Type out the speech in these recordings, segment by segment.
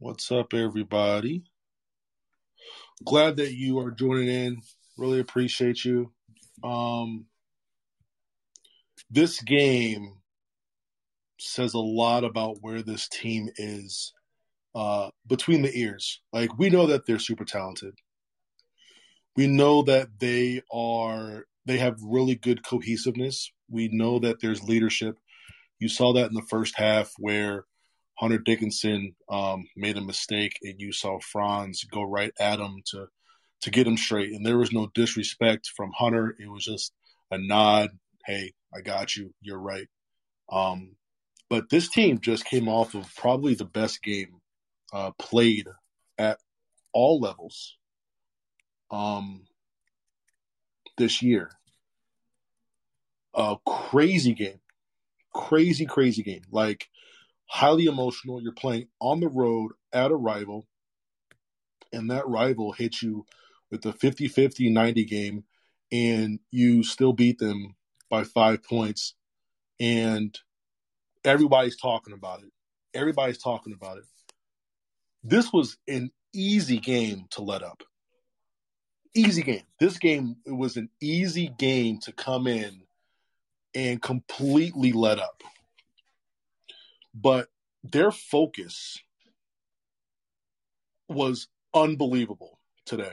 What's up, everybody? Glad that you are joining in. Really appreciate you. Um, this game says a lot about where this team is uh, between the ears. Like, we know that they're super talented. We know that they are they have really good cohesiveness. We know that there's leadership. You saw that in the first half where Hunter Dickinson um, made a mistake, and you saw Franz go right at him to to get him straight. And there was no disrespect from Hunter. It was just a nod. Hey, I got you. You're right. Um, but this team just came off of probably the best game uh, played at all levels. Um, this year. A crazy game. Crazy, crazy game. Like, highly emotional. You're playing on the road at a rival, and that rival hits you with a 50 50 90 game, and you still beat them by five points. And everybody's talking about it. Everybody's talking about it. This was an easy game to let up easy game. This game it was an easy game to come in and completely let up. But their focus was unbelievable today.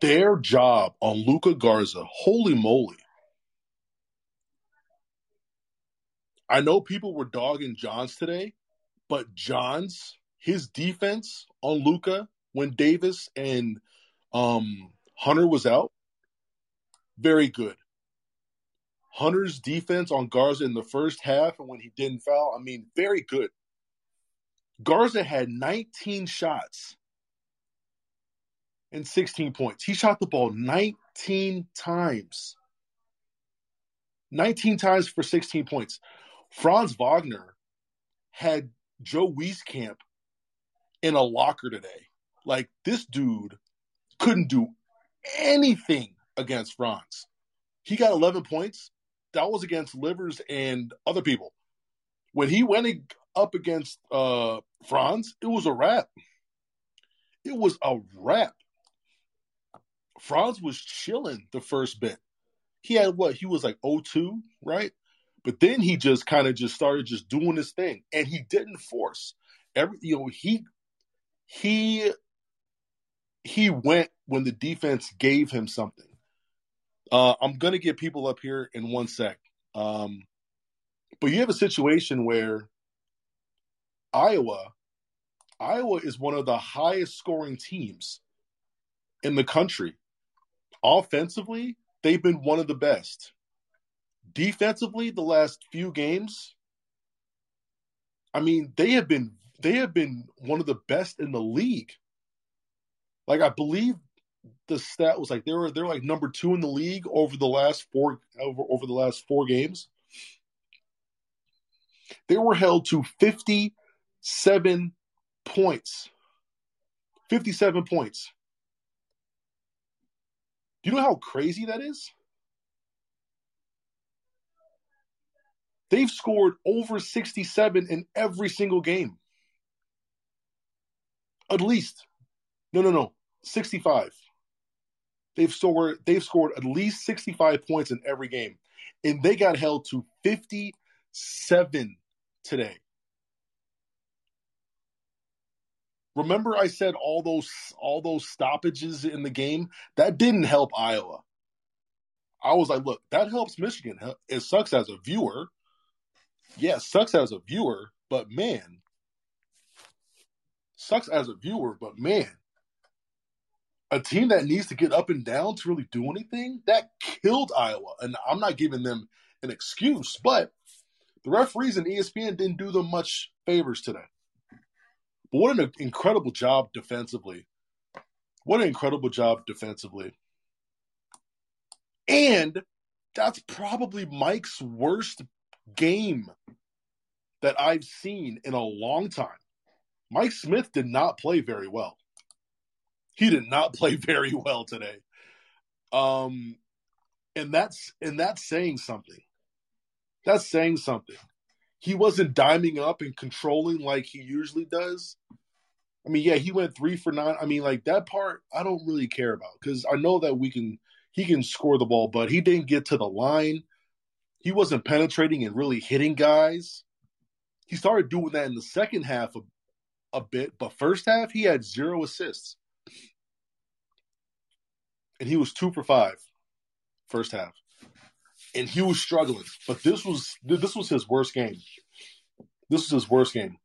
Their job on Luka Garza, holy moly. I know people were dogging Johns today, but Johns, his defense on Luka when Davis and um, Hunter was out. Very good. Hunter's defense on Garza in the first half and when he didn't foul, I mean, very good. Garza had 19 shots and 16 points. He shot the ball 19 times. 19 times for 16 points. Franz Wagner had Joe Wieskamp in a locker today. Like this dude couldn't do anything against Franz. He got 11 points. That was against Livers and other people. When he went up against uh, Franz, it was a wrap. It was a wrap. Franz was chilling the first bit. He had what? He was like 0-2, right? But then he just kind of just started just doing his thing, and he didn't force. Every you know he he he went when the defense gave him something. Uh, I'm going to get people up here in one sec. Um, but you have a situation where Iowa, Iowa is one of the highest scoring teams in the country. Offensively, they've been one of the best. Defensively, the last few games, I mean, they have been they have been one of the best in the league. Like I believe the stat was like they were they're like number two in the league over the last four over over the last four games. They were held to fifty seven points. Fifty seven points. Do you know how crazy that is? They've scored over 67 in every single game. At least. No, no, no. 65. They've scored they've scored at least 65 points in every game. And they got held to 57 today. Remember, I said all those all those stoppages in the game that didn't help Iowa. I was like, look, that helps Michigan. It sucks as a viewer. Yeah, sucks as a viewer, but man, sucks as a viewer, but man, a team that needs to get up and down to really do anything, that killed Iowa. And I'm not giving them an excuse, but the referees and ESPN didn't do them much favors today. But what an incredible job defensively. What an incredible job defensively. And that's probably Mike's worst game that I've seen in a long time. Mike Smith did not play very well. He did not play very well today. Um and that's and that's saying something. That's saying something. He wasn't diming up and controlling like he usually does. I mean, yeah, he went three for nine. I mean, like that part, I don't really care about because I know that we can he can score the ball, but he didn't get to the line. He wasn't penetrating and really hitting guys. He started doing that in the second half a, a bit, but first half he had zero assists. And he was two for five first half. And he was struggling. But this was this was his worst game. This was his worst game.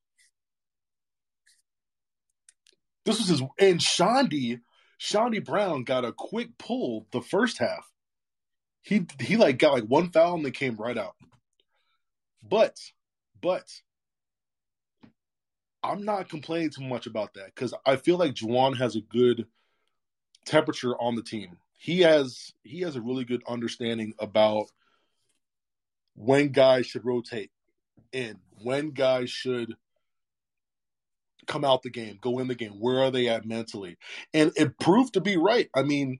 This was his and Chaundee Chaundee Brown got a quick pull the first half. He he like got like one foul and they came right out. But but I'm not complaining too much about that because I feel like Juwan has a good temperature on the team. He has he has a really good understanding about when guys should rotate in, when guys should come out the game, go in the game. Where are they at mentally? And it proved to be right. I mean,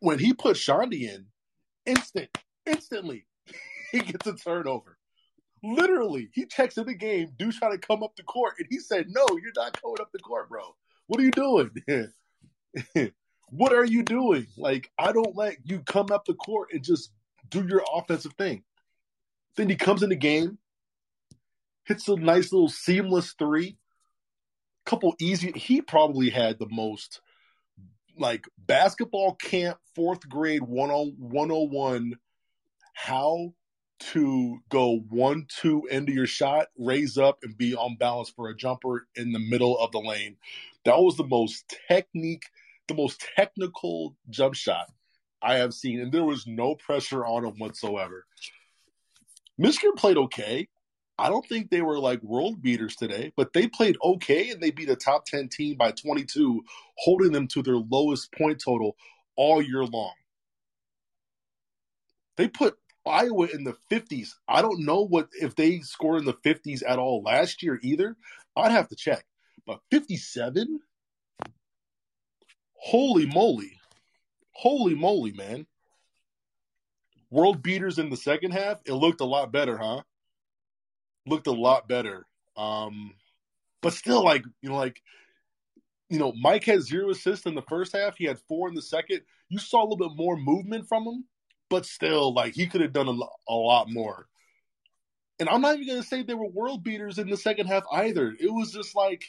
when he put Chaundee in, instant, instantly, he gets a turnover. Literally, he checks in the game, dude's trying to come up the court, and he said, No, you're not coming up the court, bro. What are you doing? what are you doing? Like, I don't let you come up the court and just do your offensive thing. Then he comes in the game, hits a nice little seamless three, couple easy. He probably had the most like basketball camp fourth grade 101 how to go one two into your shot raise up and be on balance for a jumper in the middle of the lane that was the most technique the most technical jump shot i have seen and there was no pressure on him whatsoever michigan played okay I don't think they were like world beaters today, but they played okay and they beat a top 10 team by 22, holding them to their lowest point total all year long. They put Iowa in the 50s. I don't know what if they scored in the 50s at all last year either. I'd have to check. But 57? Holy moly. Holy moly, man. World beaters in the second half. It looked a lot better, huh? looked a lot better. Um, but still, like you know, like you know, Mike had zero assists in the first half. He had four in the second. You saw a little bit more movement from him, but still, like he could have done a, a lot more. And I'm not even gonna say they were world beaters in the second half either. It was just like,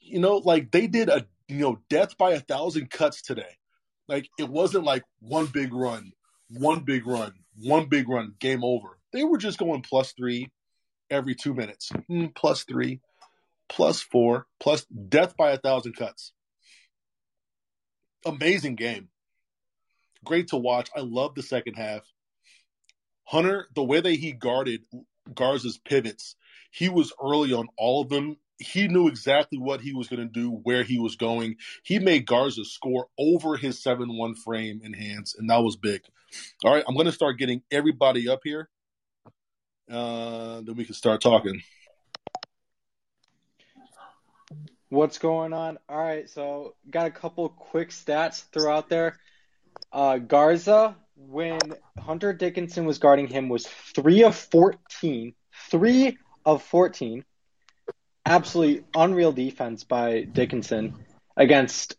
you know, like they did a you know death by a thousand cuts today. Like it wasn't like one big run, one big run, one big run, game over. They were just going plus three every two minutes, mm, plus three, plus four, plus death by a thousand cuts. Amazing game. Great to watch. I love the second half. Hunter, the way that he guarded Garza's pivots, he was early on all of them. He knew exactly what he was going to do, where he was going. He made Garza score over his 7 1 frame and hands, and that was big. All right, I'm going to start getting everybody up here uh, then we can start talking. What's going on? All right, so got a couple quick stats throughout there. Uh, Garza, when Hunter Dickinson was guarding him, was three of 14. Three of 14. Absolutely unreal defense by Dickinson against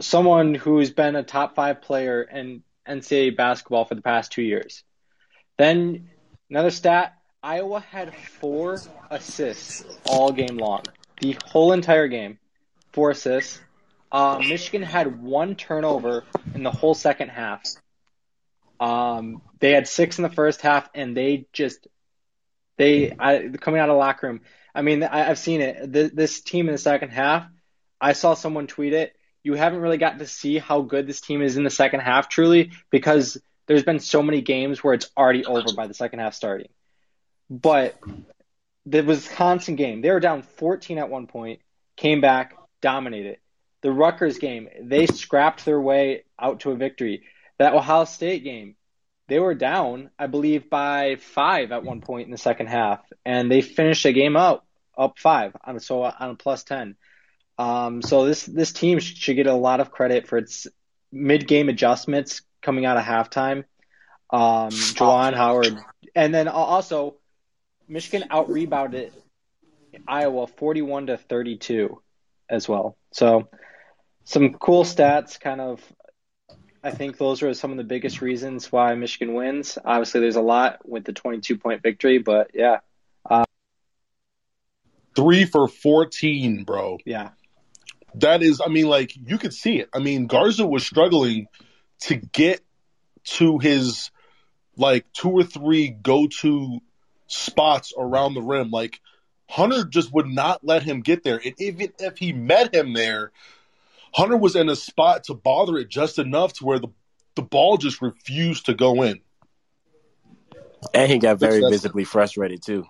someone who's been a top five player in NCAA basketball for the past two years. Then Another stat Iowa had four assists all game long. the whole entire game, four assists. Uh, Michigan had one turnover in the whole second half. Um, they had six in the first half, and they just they I, coming out of the locker room. I mean, I, have seen it. The, this team in the second half. I saw someone tweet it. You haven't really gotten to see how good this team is in the second half, truly, because there's been so many games where it's already over by the second half starting. But the Wisconsin game, they were down 14 at one point, came back, dominated. The Rutgers game, they scrapped their way out to a victory. That Ohio State game, they were down, I believe, by five at one point in the second half, and they finished the game out up five on so on a plus ten. Um, so this this team should get a lot of credit for its mid game adjustments coming out of halftime. Um, Juwan Howard, and then also Michigan out rebounded Iowa forty one to thirty two as well. So some cool stats, kind of I think those are some of the biggest reasons why Michigan wins. Obviously, there's a lot with the 22 point victory, but yeah. Three for 14, bro. Yeah. That is, I mean, like, you could see it. I mean, Garza was struggling to get to his, like, two or three go to spots around the rim. Like, Hunter just would not let him get there. And even if he met him there, Hunter was in a spot to bother it just enough to where the the ball just refused to go in. And he got very visibly frustrated too.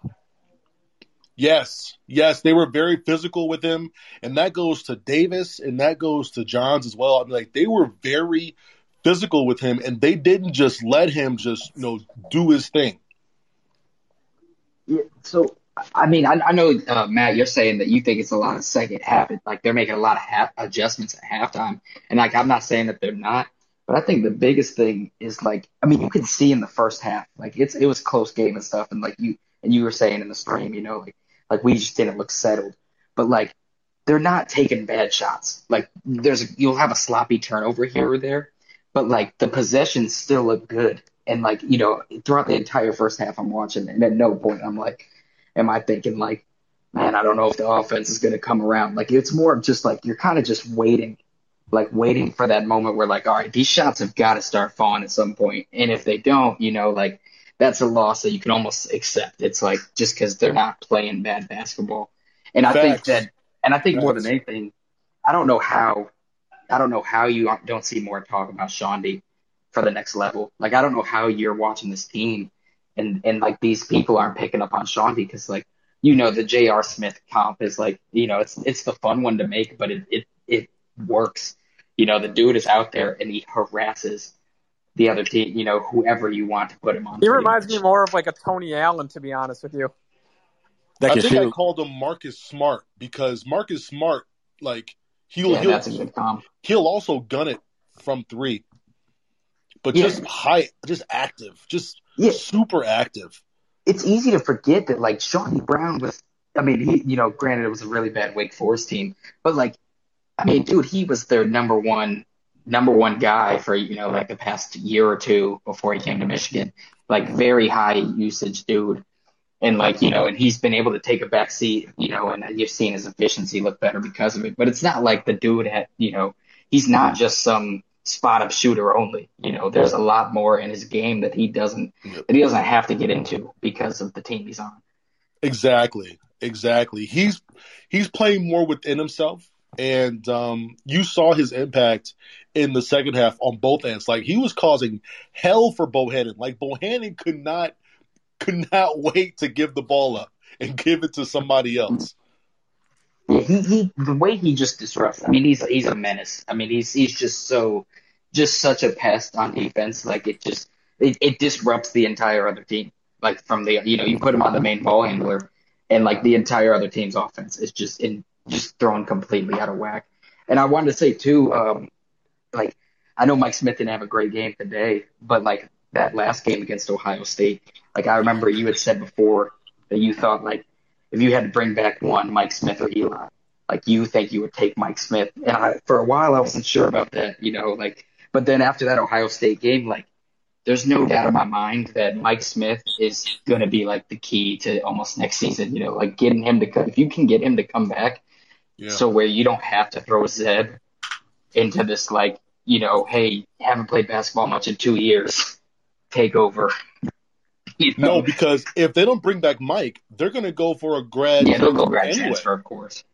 Yes, yes, they were very physical with him, and that goes to Davis and that goes to Johns as well. I mean, like they were very physical with him, and they didn't just let him just you know do his thing. Yeah, so I mean, I, I know, uh, Matt, you're saying that you think it's a lot of second half. Like they're making a lot of half adjustments at halftime. And like, I'm not saying that they're not, but I think the biggest thing is like, I mean, you can see in the first half, like it's, it was close game and stuff. And like you, and you were saying in the stream, you know, like, like we just didn't look settled, but like they're not taking bad shots. Like there's, you'll have a sloppy turnover here or there, but like the possessions still look good. And like, you know, throughout the entire first half, I'm watching and at no point I'm like, am I thinking like, man, I don't know if the offense is going to come around. Like it's more of just like you're kind of just waiting, like waiting for that moment where like, all right, these shots have got to start falling at some point, and if they don't, you know, like that's a loss that you can almost accept. It's like just because they're not playing bad basketball, and I think that, and I think Facts. more than anything, I don't know how, I don't know how you don't see more talk about Chaundee for the next level. Like I don't know how you're watching this team and and like these people aren't picking up on Sean because like you know the J.R. Smith comp is like you know it's it's the fun one to make, but it it it works. You know the dude is out there and he harasses the other team. You know whoever you want to put him on. He reminds much. me more of like a Tony Allen, to be honest with you. I think shoot. I called him Marcus Smart because Marcus Smart like he'll yeah, he'll, he'll also gun it from three, but yeah. just high, just active, just yeah. super active. It's easy to forget that like Chaundee Brown was. I mean, he you know, granted it was a really bad Wake Forest team, but like, I mean, dude, he was their number one number one guy for you know like the past year or two before he came to Michigan. Like very high usage dude. And like, you know, and he's been able to take a back seat, you know, and you've seen his efficiency look better because of it. But it's not like the dude had, you know, he's not just some spot up shooter only. You know, there's a lot more in his game that he doesn't that he doesn't have to get into because of the team he's on. Exactly. Exactly. He's he's playing more within himself. And um, you saw his impact in the second half on both ends. Like he was causing hell for Bohannon. Like Bohannon could not could not wait to give the ball up and give it to somebody else. Yeah, he, he the way he just disrupts. I mean, he's he's a menace. I mean, he's he's just so just such a pest on defense. Like it just it, it disrupts the entire other team. Like from the you know you put him on the main ball handler, and like the entire other team's offense is just in just thrown completely out of whack. And I wanted to say too, um, like I know Mike Smith didn't have a great game today, but like that last game against Ohio State, like I remember you had said before that you thought like if you had to bring back one, Mike Smith or Eli, like you think you would take Mike Smith. And I, for a while, I wasn't sure about that, you know, like, but then after that Ohio State game, like there's no doubt in my mind that Mike Smith is going to be like the key to almost next season. You know, like getting him to come, if you can get him to come back, Yeah. so where you don't have to throw Zeb into this like, you know, hey, haven't played basketball much in two years, take over. You know? No, because if they don't bring back Mike, they're going to go for a grad. yeah, they'll go grad anyway. transfer, of course.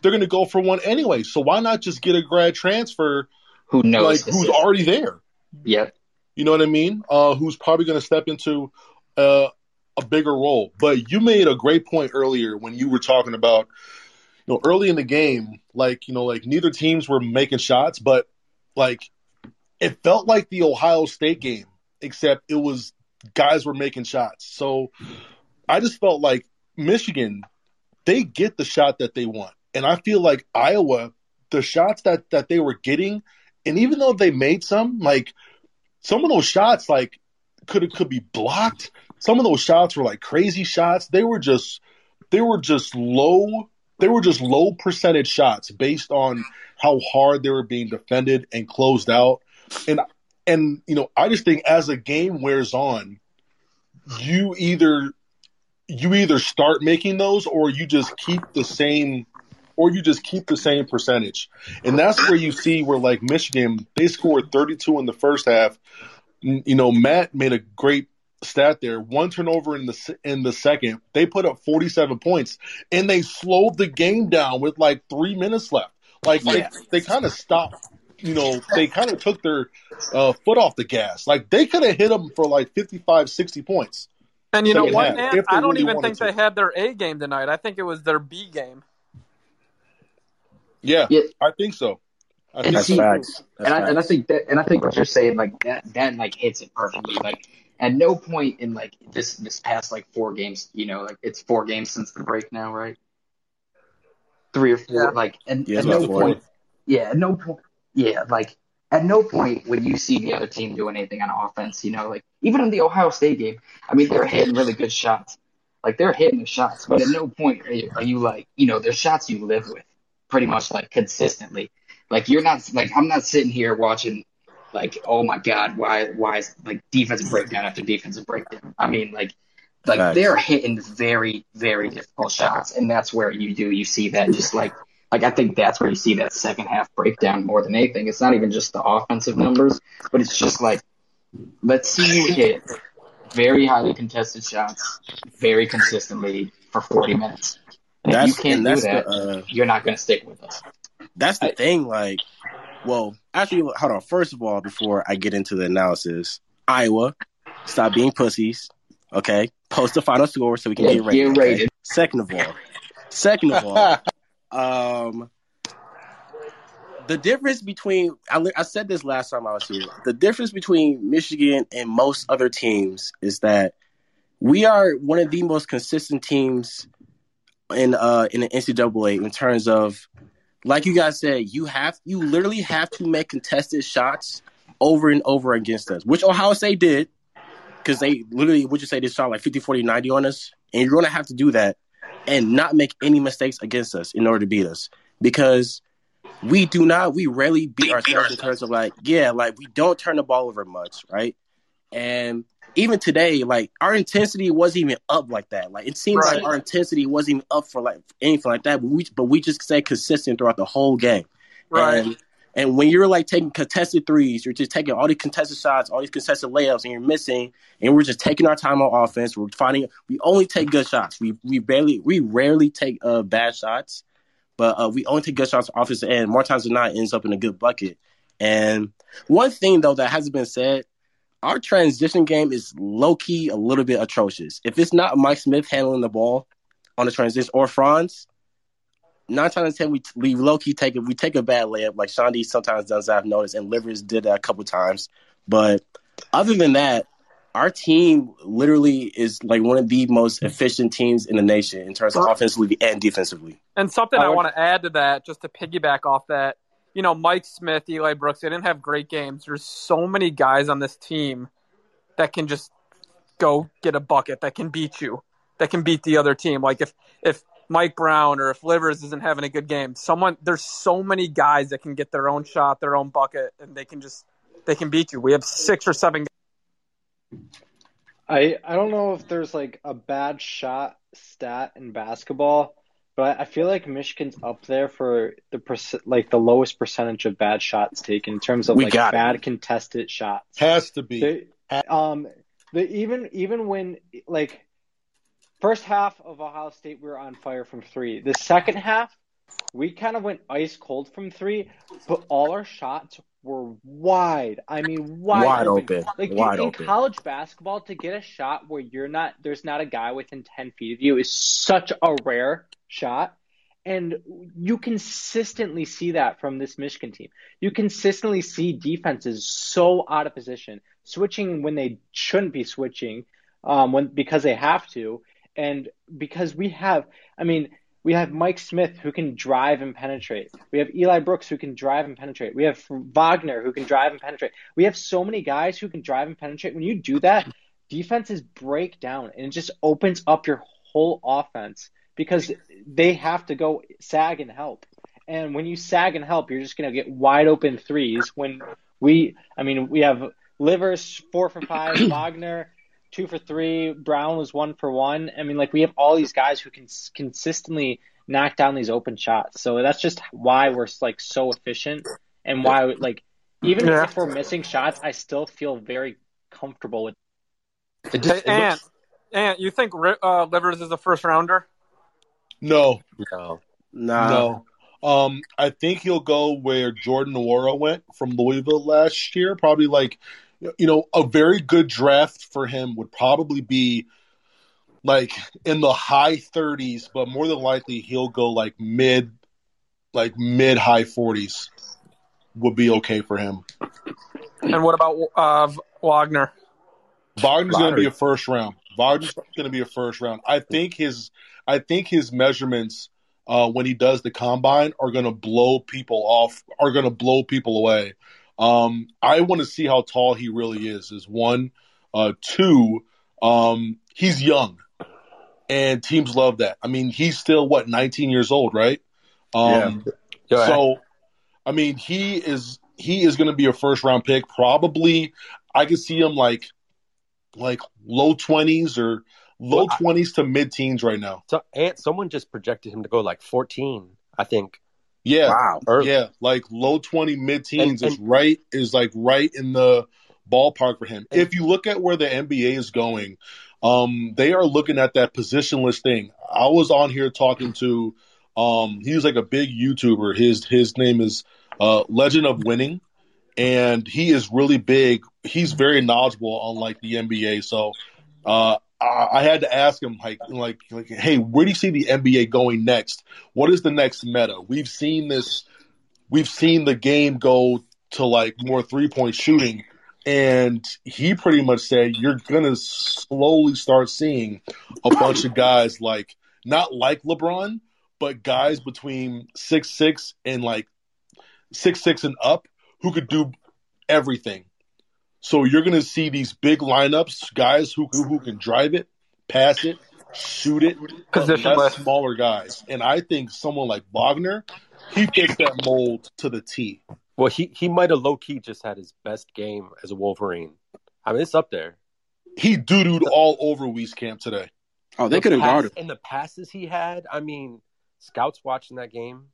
They're going to go for one anyway. So why not just get a grad transfer, Who knows? like who's already there? Yep. You know what I mean? Uh, who's probably going to step into uh, a bigger role. But you made a great point earlier when you were talking about, you know, early in the game, like you know, like neither teams were making shots, but like it felt like the Ohio State game, except it was guys were making shots. So I just felt like Michigan, they get the shot that they want, and I feel like Iowa, the shots that that they were getting, and even though they made some, like some of those shots, like could could be blocked. Some of those shots were like crazy shots. They were just they were just low. They were just low percentage shots based on how hard they were being defended and closed out. And and you know, I just think as the game wears on, you either you either start making those or you just keep the same or you just keep the same percentage. And that's where you see where like Michigan, they scored 32 in the first half. You know, Matt made a great stat there. One turnover in the in the second. They put up 47 points and they slowed the game down with like 3 minutes left. Like Yeah. they, they kind of stopped you know, they kind of took their uh, foot off the gas. Like they could have hit them for like 55, 60 points. And you know Second what, half, man? I don't really even wanted think they had their A game tonight. I think it was their B game. Yeah, Yeah. I think so. I And That's see- so. facts. That's and I, and I think that, and I think what you're saying, like that, that like hits it perfectly. Like at no point in like this this past like four games, you know, like it's four games since the break now, right? Three or four, Yeah. like and Yeah, at no about four. point, yeah, at no point, yeah, like at no point when you see the other team doing anything on offense, you know, like even in the Ohio State game, I mean, they're hitting really good shots, like they're hitting the shots, but at no point are you, are you like, you know, there's shots you live with, pretty much like consistently. Like you're not like I'm not sitting here watching like oh my god why why is like defensive breakdown after defensive breakdown. I mean like like Facts. they're hitting very very difficult shots and that's where you do you see that just like like I think that's where you see that second half breakdown more than anything. It's not even just the offensive numbers, but it's just like let's see you hit very highly contested shots very consistently for 40 minutes. And if you can't do that, the uh, you're not going to stick with us. that's the I- thing. Like, well, actually, hold on. First of all, before I get into the analysis, Iowa, stop being pussies. Okay, post the final score so we can Yeah, get rated. get okay? Second of all, second of all, um, the difference between I, I said this last time I was here. The difference between Michigan and most other teams is that we are one of the most consistent teams in uh in the NCAA in terms of like you guys said, you have you literally have to make contested shots over and over against us, which Ohio State did because they literally would you say? They shot like 50, 40, 90 on us, and you're gonna have to do that and not make any mistakes against us in order to beat us because we do not we rarely beat ourselves in terms of like yeah like we don't turn the ball over much right? And even today like our intensity wasn't even up like that like it seems Right. like our intensity wasn't even up for like anything like that but we but we just stayed consistent throughout the whole game Right. and, and when you're like taking contested threes, you're just taking all these contested shots, all these contested layups, and you're missing, and we're just taking our time on offense. We're finding we only take good shots. We we barely we rarely take uh bad shots, but uh, we only take good shots on offensive end. More times than not, it ends up in a good bucket. And one thing though that hasn't been said, our transition game is low key a little bit atrocious. If it's not Mike Smith handling the ball on the transition or Franz, nine times out of ten we we low key take it. We take a bad layup like Chaundee sometimes does. I've noticed, and Livers did that a couple times. But other than that, our team literally is like one of the most efficient teams in the nation in terms of offensively and defensively. And something I I, want to add to that, just to piggyback off that, you know, Mike Smith, Eli Brooks, they didn't have great games. There's so many guys on this team that can just go get a bucket, that can beat you, that can beat the other team. Like if if Mike Brown or if Livers isn't having a good game, someone there's so many guys that can get their own shot, their own bucket, and they can just they can beat you. We have six or seven I I don't know if there's like a bad shot stat in basketball, but I, I feel like Michigan's up there for the perc- like the lowest percentage of bad shots taken in terms of We like got it. bad contested shots. Has to be. They, um, the even even when like first half of Ohio State, we were on fire from three. The second half, we kind of went ice cold from three, but all our shots were wide. I mean, wide, Wide open. open. Like you- Wide in open. college basketball, to get a shot where you're not, there's not a guy within ten feet of you is such a rare shot. And you consistently see that from this Michigan team. You consistently see defenses so out of position, switching when they shouldn't be switching, um, when because they have to, and because we have, I mean, we have Mike Smith who can drive and penetrate. We have Eli Brooks who can drive and penetrate. We have Wagner who can drive and penetrate. We have so many guys who can drive and penetrate. When you do that, defenses break down and it just opens up your whole offense because they have to go sag and help. And when you sag and help, you're just going to get wide open threes. When we, I mean, we have Livers four for five, Wagner two for three, Brown was one for one. I mean, like we have all these guys who can consistently knock down these open shots. So that's just why we're like so efficient and why like even Yeah. if we're missing shots, I still feel very comfortable with. It just, it and looks- and you think uh, Livers is a first rounder? No, no. Nah. no. Um, I think he'll go where Jordan Nwora went from Louisville last year. Probably like, you know, a very good draft for him would probably be like in the high 30s, but more than likely he'll go like mid, like mid high 40s would be okay for him. And what about uh, Wagner? Wagner's going to be a first round. Wagner's going to be a first round. I think his, I think his measurements uh, when he does the combine are going to blow people off. Are going to blow people away. Um, I want to see how tall he really is. Is one, uh, two. Um, he's young, and teams love that. I mean, he's still what 19 years old, right? Um, I- so, I mean, he is he is going to be a first round pick. Probably, I could see him like like low twenties or low Well, I- twenties to mid teens right now. so, and someone just projected him to go like 14, I think. Yeah, Wow. Early. yeah, like low twenty mid teens is right is like right in the ballpark for him. If you look at where the NBA is going, um, they are looking at that positionless thing. I was on here talking to um, he was like a big YouTuber. His his name is uh, Legend of Winning, and he is really big. He's very knowledgeable on like the NBA. So uh, I, had to ask him like like like, hey, where do you see the NBA going next? What is the next meta? We've seen this. We've seen the game go to like more three point shooting. And he pretty much said you're gonna slowly start seeing a bunch of guys like not like LeBron, but guys between six six and like six six and up who could do everything. So you're gonna see these big lineups, guys who who, who can drive it, pass it, shoot it, but less smaller guys. And I think someone like Wagner, he fits that mold to the T. Well, he, he might have low key just had his best game as a Wolverine. I mean, it's up there. He doo dooed all over Wieskamp today. Oh, they The could have pass- guarded. And the passes he had, I mean, scouts watching that game.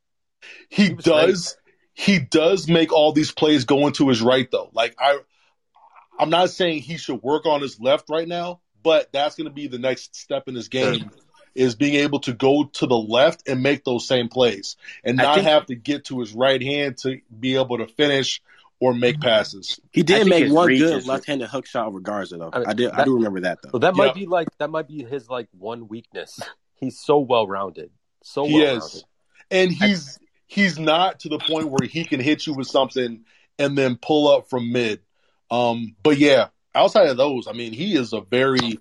He, He was does he does make all these plays go into his right though. Like I I'm not saying he should work on his left right now, but that's going to be the next step in his game is being able to go to the left and make those same plays and not think- have to get to his right hand to be able to finish or make mm-hmm. passes. He did think make one good left-handed hook shot over Garza though. I mean, I did. I do remember that though. So that Yeah. might be like that might be his like one weakness. He's so well rounded. So He well is. rounded. And he's he's not to the point where he can hit you with something and then pull up from mid. Um, but yeah, outside of those, I mean, he is a very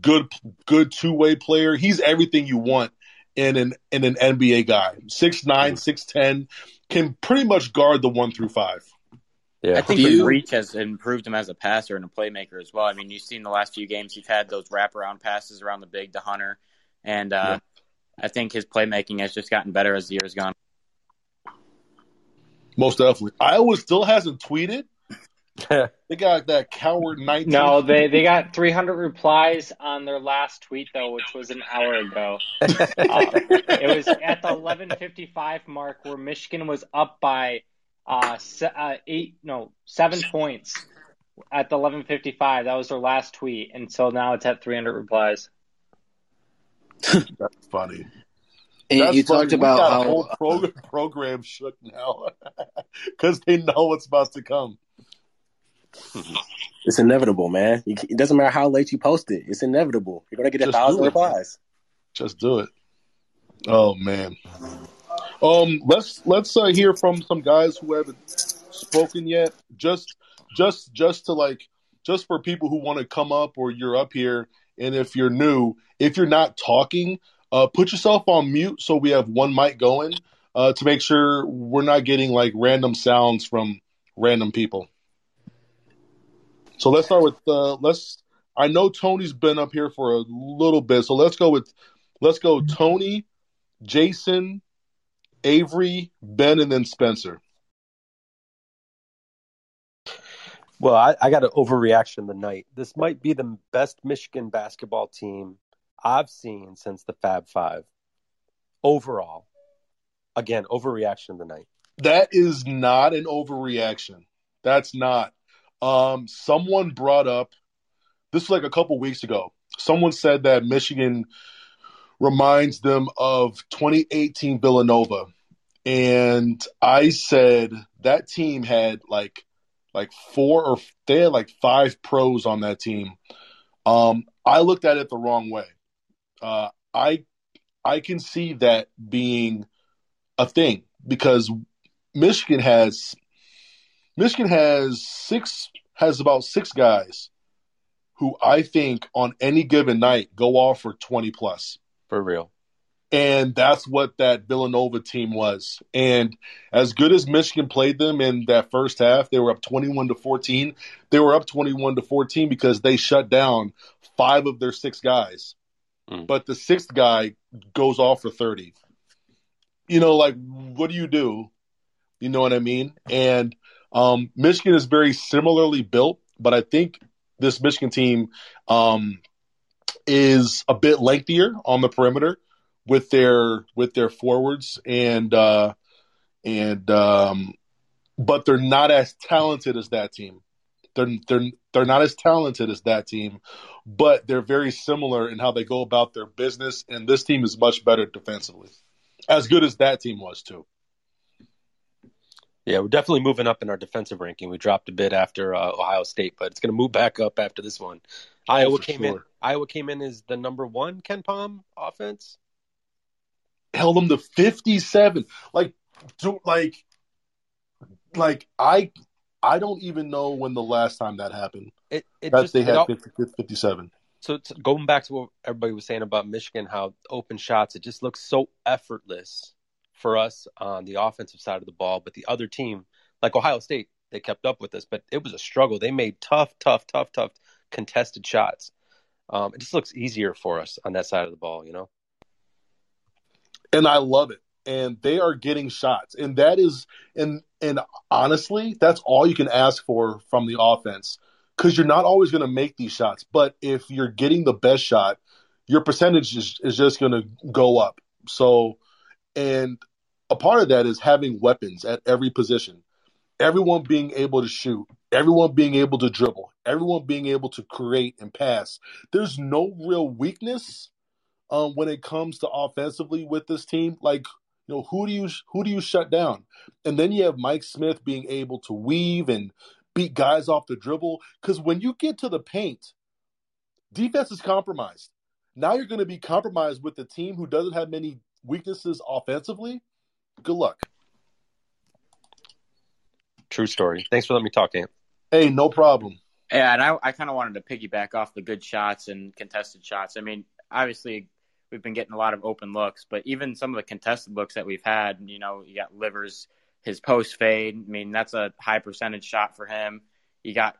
good good two way player. He's everything you want in an in an NBA guy. Six nine, six ten, can pretty much guard the one through five. Yeah. I think his you- reach has improved him as a passer and a playmaker as well. I mean, you've seen the last few games he's had those wraparound passes around the big to Hunter, and uh, I think his playmaking has just gotten better as the years gone. Most definitely. Iowa still hasn't tweeted, They got that coward nineteen. No, they they got 300 replies on their last tweet though, which was an hour ago. Uh, it was at the 11:55 mark where Michigan was up by uh, se- uh eight no seven points at the 11:55. That was their last tweet, and so now it's at 300 replies. That's funny. And That's you funny. talked We about got a how whole program, program shook now because they know what's about to come. It's inevitable, man. It doesn't matter how late you post it; it's inevitable. You're gonna get a thousand replies. Just do it. Oh man. Um, let's let's uh, hear from some guys who haven't spoken yet. Just just just to like just for people who want to come up or you're up here, and if you're new, if you're not talking, uh, put yourself on mute so we have one mic going uh, to make sure we're not getting like random sounds from random people. So let's start with uh, let's. I know Tony's been up here for a little bit, so let's go with let's go Tony, Jason, Avery, Ben, and then Spencer. Well, I, I got an overreaction tonight. This might be the best Michigan basketball team I've seen since the Fab Five. Overall, again, overreaction tonight. That is not an overreaction. That's not. Um, someone brought up this was like a couple weeks ago. Someone said that Michigan reminds them of 2018 Villanova, and I said that team had like like four or they had like five pros on that team. Um, I looked at it the wrong way. Uh, I I can see that being a thing because Michigan has Michigan has six has about six guys who I think on any given night go off for 20 plus. For real. And that's what that Villanova team was. And as good as Michigan played them in that first half, they were up 21 to 14. They were up 21 to 14 because they shut down five of their six guys. Mm. But the sixth guy goes off for 30. You know, like, what do you do? You know what I mean? And um, Michigan is very similarly built, but I think this Michigan team um, is a bit lengthier on the perimeter with their with their forwards and uh, and um, but they're not as talented as that team. They're they're they're not as talented as that team, but they're very similar in how they go about their business. And this team is much better defensively, as good as that team was too. Yeah, we're definitely moving up in our defensive ranking. We dropped a bit after uh, Ohio State, but it's going to move back up after this one. Iowa for came in. Iowa came in as the number one KenPom offense. held them to 57 like do, like like i i don't even know when the last time that happened It it that just they had all- 50, 57 so it's, going back to what everybody was saying about Michigan, how open shots it just looks so effortless for us on the offensive side of the ball, but the other team, like Ohio State, they kept up with us, but it was a struggle. They made tough, tough, tough, tough contested shots. Um, it just looks easier for us on that side of the ball, you know. and i love it and they are getting shots and that is and and honestly that's all you can ask for from the offense because you're not always going to make these shots but if you're getting the best shot your percentage is, is just going to go up so and a part of that is having weapons at every position everyone being able to shoot everyone being able to dribble everyone being able to create and pass there's no real weakness um, when it comes to offensively with this team. Like, you know, who do you who do you shut down? And then you have Mike Smith being able to weave and beat guys off the dribble. Because when you get to the paint, defense is compromised. Now you're going to be compromised with the team who doesn't have many weaknesses offensively. Good luck. True story. Thanks for letting me talk, Ant. Hey, no problem. Yeah, and I, I kind of wanted to piggyback off the good shots and contested shots. I mean, obviously, we've been getting a lot of open looks, but even some of the contested looks that we've had, you know, you got Livers, his post fade. I mean, that's a high percentage shot for him. You got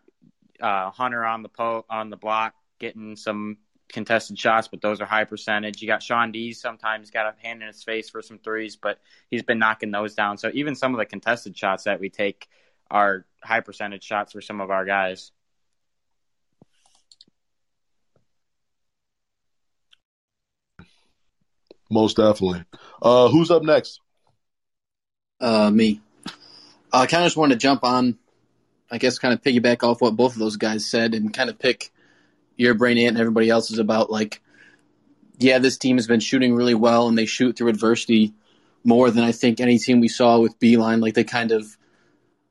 uh, Hunter on the po- on the block getting some contested shots, but those are high percentage. You got Chaundee's sometimes got a hand in his face for some threes, but he's been knocking those down. So even some of the contested shots that we take are high percentage shots for some of our guys. Most definitely. Uh, who's up next? Uh, me. I kind of just wanted to jump on, I guess, kind of piggyback off what both of those guys said and kind of pick your brain and everybody else is about like, yeah, this team has been shooting really well and they shoot through adversity more than I think any team we saw with Beilein Like they kind of,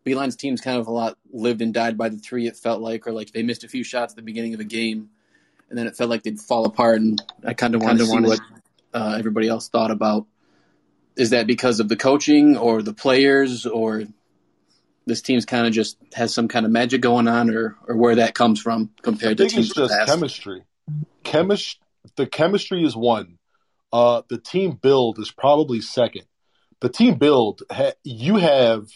Beilein's team's kind of a lot lived and died by the three. It felt like, or like they missed a few shots at the beginning of a game, and then it felt like they'd fall apart. And I kind of wanted to see what uh, everybody else thought about. Is that because of the coaching or the players or this team's kind of just has some kind of magic going on, or or where that comes from compared to teams it's just past? chemistry. Chemist, the chemistry is one. Uh, the team build is probably second. The team build, ha- you have,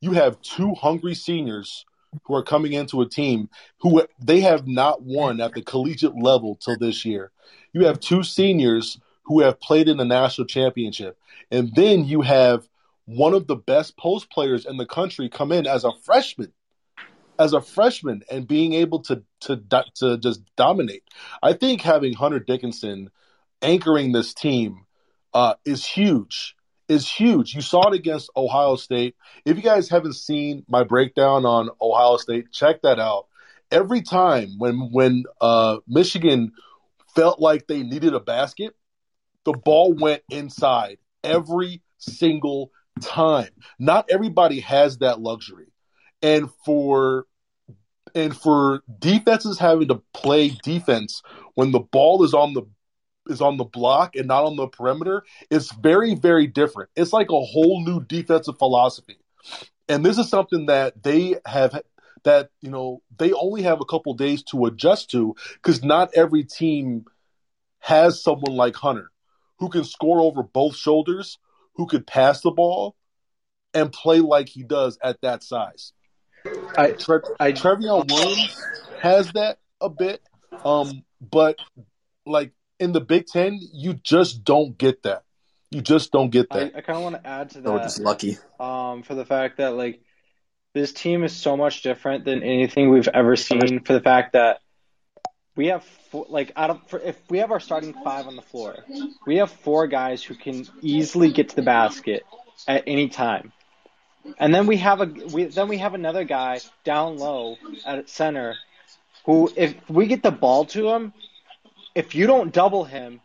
you have two hungry seniors who are coming into a team who they have not won at the collegiate level till this year. You have two seniors who have played in the national championship, and then you have one of the best post players in the country come in as a freshman as a freshman and being able to to to just dominate. I think having Hunter Dickinson anchoring this team uh, is huge. Is huge. You saw it against Ohio State. If you guys haven't seen my breakdown on Ohio State, check that out. Every time when when uh, Michigan felt like they needed a basket, the ball went inside every single time. Not everybody has that luxury. And for and for defenses having to play defense when the ball is on the is on the block and not on the perimeter, it's very very different. It's like a whole new defensive philosophy. And this is something that they have that, you know, they only have a couple days to adjust to cuz not every team has someone like Hunter who can score over both shoulders, who could pass the ball and play like he does at that size. I, Tre- I Trevion Williams has that a bit, um, but like in the Big Ten, you just don't get that. You just don't get that. I kind of want to add to that. we're just lucky. um, for the fact that like this team is so much different than anything we've ever seen. For the fact that we have four, like out of if we have our starting five on the floor, we have four guys who can easily get to the basket at any time. And then we have a we then we have another guy down low at center who if we get the ball to him, if you don't double him,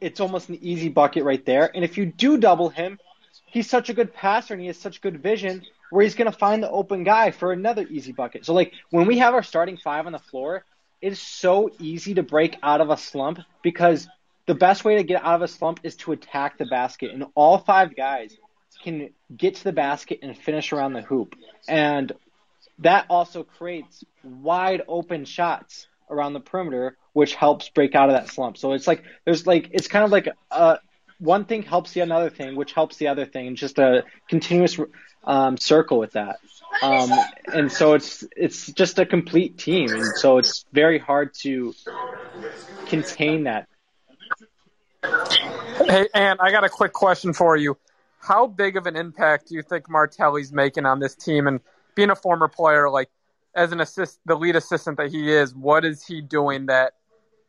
it's almost an easy bucket right there. And if you do double him, he's such a good passer and he has such good vision where he's going to find the open guy for another easy bucket. So like when we have our starting five on the floor, it's so easy to break out of a slump because the best way to get out of a slump is to attack the basket and all five guys can get to the basket and finish around the hoop. And that also creates wide open shots around the perimeter, which helps break out of that slump. So it's like there's like it's kind of like uh, one thing helps the another thing, which helps the other thing, just a continuous um, circle with that. Um, and so it's it's just a complete team, and so it's very hard to contain that. Hey, Ann, I got a quick question for you. How big of an impact do you think Martelli's making on this team? And being a former player, like as an assist, the lead assistant that he is, what is he doing that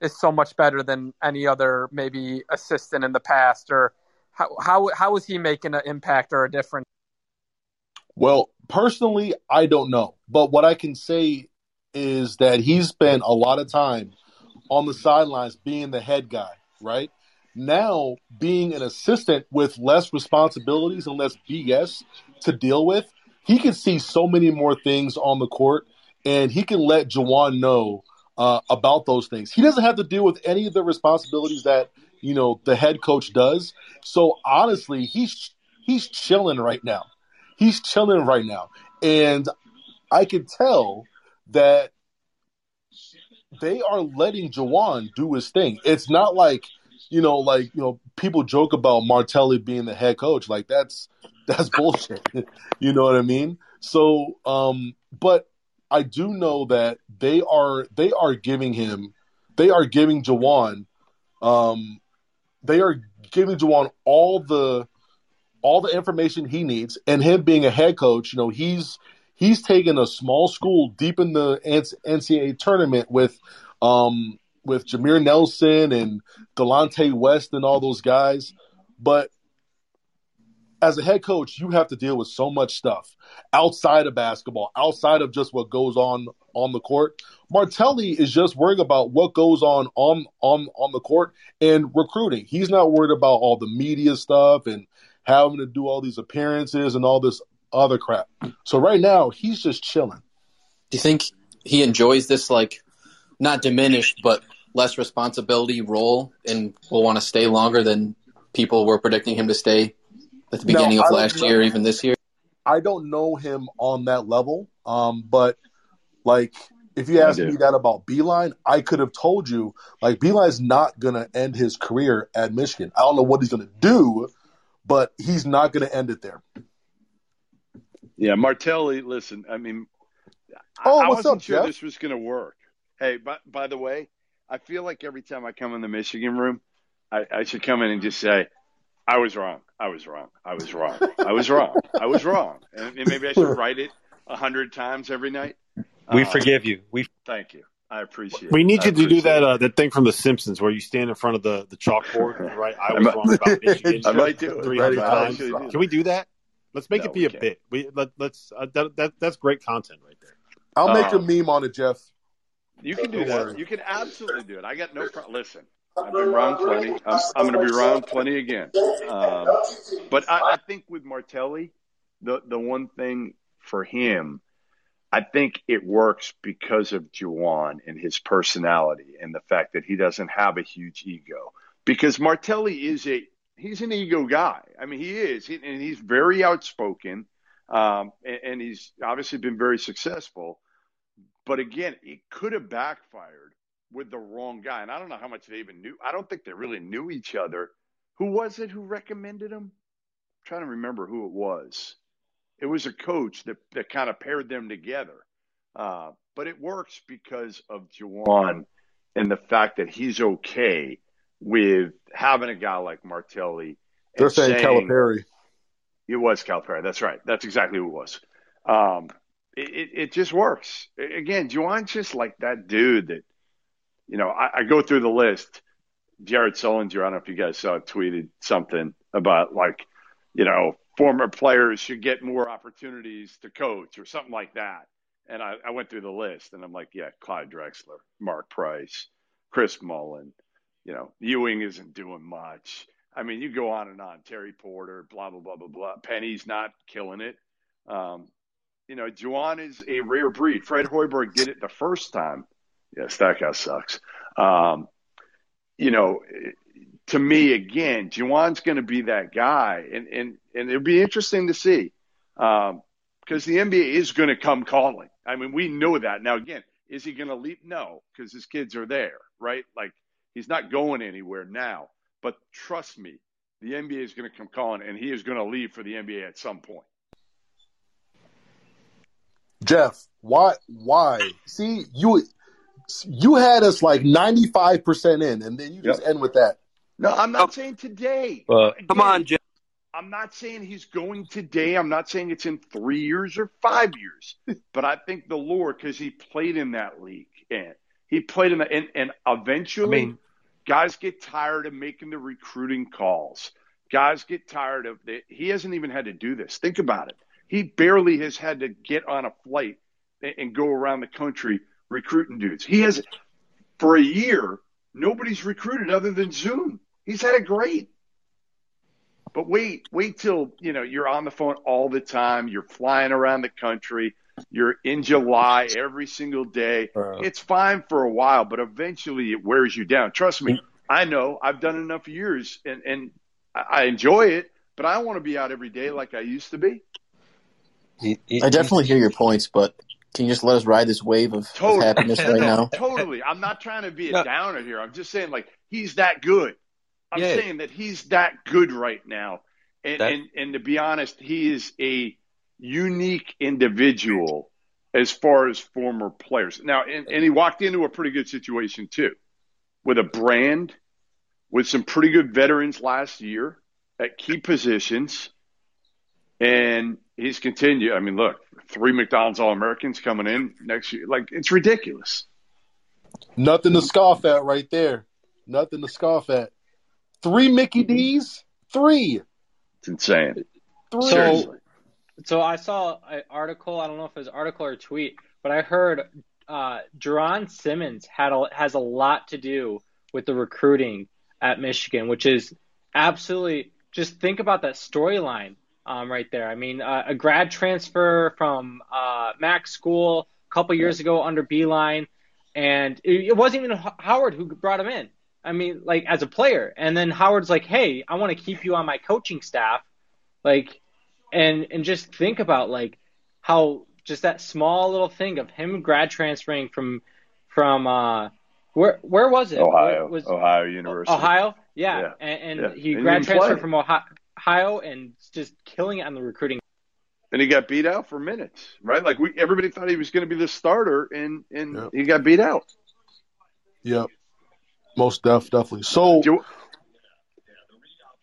is so much better than any other maybe assistant in the past? Or how how how is he making an impact or a difference? Well, personally, I don't know. But what I can say is that he's spent a lot of time on the sidelines being the head guy, right? Now, being an assistant with less responsibilities and less BS to deal with, he can see so many more things on the court and he can let Juwan know uh, about those things. He doesn't have to deal with any of the responsibilities that, you know, the head coach does. So honestly, he's he's chilling right now he's chilling right now. And I can tell that they are letting Juwan do his thing. It's not like, you know, like, you know, people joke about Martelli being the head coach. Like that's that's bullshit. you know what I mean? So um but I do know that they are they are giving him they are giving Juwan um they are giving Juwan all the all the information he needs, and him being a head coach, you know, he's he's taken a small school deep in the NCAA tournament with um, with Jameer Nelson and Delonte West and all those guys. But as a head coach, you have to deal with so much stuff outside of basketball, outside of just what goes on on the court. Martelli is just worrying about what goes on on on on the court and recruiting. He's not worried about all the media stuff and having to do all these appearances and all this other crap. So right now, he's just chilling. Do you think he enjoys this like not diminished but less responsibility role and will want to stay longer than people were predicting him to stay at the beginning Now, of last don't know- year, even this year? I don't know him on that level, um, but like if you asked me that about Beilein, I could have told you like Beilein's not gonna end his career at Michigan. I don't know what he's gonna do, but he's not gonna end it there. Yeah, Martelli. Listen, I mean, I- Oh, I wasn't up, sure Jeff? this was going to work. Hey, by, by the way, I feel like every time I come in the Michigan room, I, I should come in and just say, "I was wrong. I was wrong. I was wrong. I was wrong. I was wrong." And, and maybe I should write it a hundred times every night. We Uh, forgive you. We Thank you. I appreciate. It. We it. need I you to do that uh, that thing from The Simpsons where you stand in front of the, the chalkboard and write "I I was wrong about Michigan" I might do it. three I hundred might times. actually do it. Can we do that? Let's make No, it be a can't. bit. We let, let's uh, that, that that's great content right there. I'll make a Um, meme on it, Jeff. You can do Don't that. worry. You can absolutely do it. I got no problem. Listen, I've been wrong plenty. I'm, I'm going to be wrong plenty again. Um, but I, I think with Martelli, the the one thing for him, I think it works because of Juwan and his personality and the fact that he doesn't have a huge ego. Because Martelli is a he's an ego guy. I mean, he is, he, and he's very outspoken, um, and, and he's obviously been very successful. But again, it could have backfired with the wrong guy. And I don't know how much they even knew. I don't think they really knew each other. Who was it who recommended him? I'm trying to remember who it was. It was a coach that, that kind of paired them together. Uh, but it works because of Juwan and the fact that he's okay with having a guy like Martelli. They're and saying Calipari. it was Calipari. That's right. That's exactly who it was. Um, it, it, it just works. Again, Juwan's just like that dude that, you know, I, I go through the list. Jared Sullinger, I don't know if you guys saw, tweeted something about like, you know, former players should get more opportunities to coach or something like that. And I, I went through the list and I'm like, yeah, Clyde Drexler, Mark Price, Chris Mullin, you know, Ewing isn't doing much. I mean, you go on and on. Terry Porter, blah blah blah blah blah. Penny's not killing it. Um, you know, Juwan is a rare breed. Fred Hoiberg did it the first time. That guy sucks. Um, you know, to me again, Juwan's going to be that guy, and and and it'll be interesting to see um, because the NBA is going to come calling. I mean, we know that now. Again, is he going to leap? No, because his kids are there, right? Like he's not going anywhere now. But trust me, the NBA is going to come calling, and he is going to leave for the NBA at some point. Jeff, why? Why? See, you you had us like ninety five percent in, and then you just end with that. No, I'm not saying today. Uh, Again, come on, Jim. I'm not saying he's going today. I'm not saying it's in three years or five years. But I think the Lord, because he played in that league, and he played in the, and, and eventually, I mean- guys get tired of making the recruiting calls. Guys get tired of it. He hasn't even had to do this. Think about it. He barely has had to get on a flight and, and go around the country recruiting dudes. He has, for a year, nobody's recruited other than Zoom. He's had it great. But wait, wait till you know you're on the phone all the time. You're flying around the country. You're in July every single day. Uh, It's fine for a while, but eventually it wears you down. Trust me, I know. I've done enough years, and and I I enjoy it. But I want to be out every day like I used to be. he- he- I definitely hear your points, but can you just let us ride this wave of, of happiness right now? Totally. I'm not trying to be a No. downer here. I'm just saying, like, he's that good. I'm Yeah. saying that he's that good right now. And, That- and, and to be honest, he is a unique individual as far as former players. Now, and, and he walked into a pretty good situation, too, with a brand, with some pretty good veterans last year at key positions. and he's continued. I mean, look, three McDonald's All Americans coming in next year. Like it's ridiculous. Nothing to scoff at right there. Nothing to scoff at. Three Mickey D's? Three. It's insane. Three. Seriously. So I saw an article. I don't know if it was an article or a tweet, but I heard uh, Jaaron Simmons had a, has a lot to do with the recruiting at Michigan, which is absolutely just think about that storyline um, right there. I mean, uh, a grad transfer from uh, Mac School a couple years ago under Beilein, and it, it wasn't even Howard who brought him in. I mean, like as a player, and then Howard's like, "Hey, I want to keep you on my coaching staff," like, and and just think about like how just that small little thing of him grad transferring from from uh where where was it? Ohio, Where was Ohio University. Ohio? Yeah, Yeah. and, and Yeah. he And grad transferred play. from Ohio, Ohio and just killing it on the recruiting. and he got beat out for minutes, right? Like we, everybody thought he was going to be the starter, and and Yep. he got beat out. Yep. Most def definitely. So Do-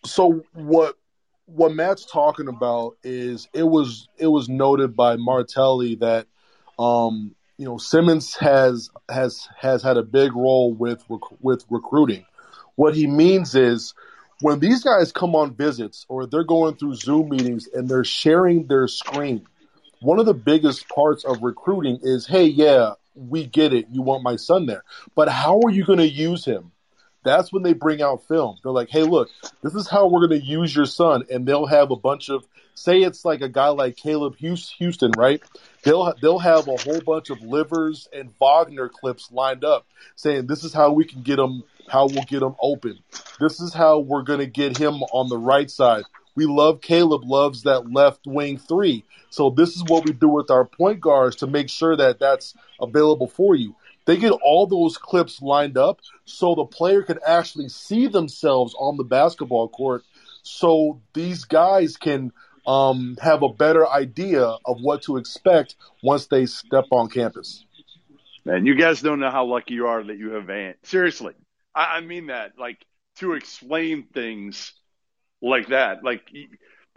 so what what Matt's talking about is it was it was noted by Martelli that um you know Simmons has has has had a big role with with recruiting. What he means is when these guys come on visits or they're going through Zoom meetings and they're sharing their screen, one of the biggest parts of recruiting is, hey, yeah, we get it. You want my son there. But how are you going to use him? That's when they bring out film. They're like, hey, look, this is how we're going to use your son. And they'll have a bunch of, say it's like a guy like Caleb Houstan, right? They'll, they'll have a whole bunch of Livers and Wagner clips lined up saying, this is how we can get him, how we'll get him open. This is how we're going to get him on the right side. We love Caleb loves that left wing three. So this is what we do with our point guards to make sure that that's available for you. They get all those clips lined up so the player can actually see themselves on the basketball court. So these guys can um, have a better idea of what to expect once they step on campus. Man, you guys don't know how lucky you are that you have Ant. Seriously, I, I mean that. Like to explain things like that. Like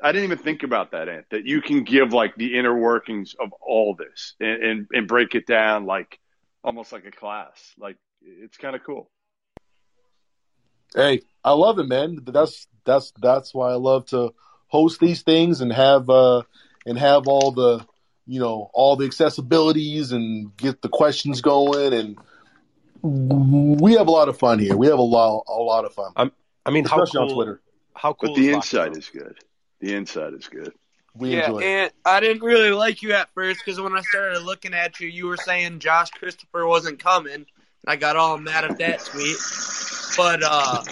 I didn't even think about that, Ant. That you can give like the inner workings of all this and and, and break it down like almost like a class. Like it's kind of cool. Hey, I love it, man. That's that's that's why I love to host these things and have uh and have all the you know all the accessibilities and get the questions going and we have a lot of fun here. We have a lot a lot of fun. I'm, I mean, how especially cool, on Twitter. How cool But the is inside is good. The inside is good. We yeah, enjoy and I didn't really like you at first because when I started looking at you, you were saying Josh Christopher wasn't coming. I got all mad at that tweet. But uh,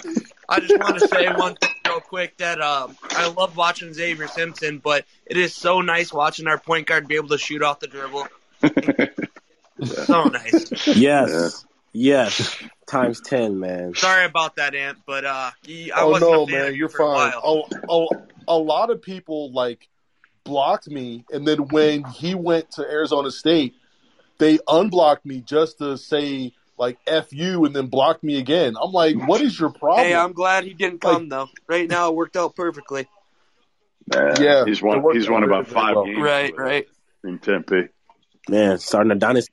I just want to say one thing real quick that um, I love watching Xavier Simpson, but it is so nice watching our point guard be able to shoot off the dribble. So nice. Yes. Yes. Times 10, man. Sorry about that, Ant, but uh, I oh wasn't no, a fan man, you you're for fine. while. A, a, a lot of people like blocked me, and then when he went to Arizona State, they unblocked me just to say like "f you" and then blocked me again. I'm like, what is your problem? Hey, I'm glad he didn't come though. Right now, it worked out perfectly. Uh, Yeah, he's it won. He's won about five well. games Right, right. in Tempe. Man, starting a dynasty.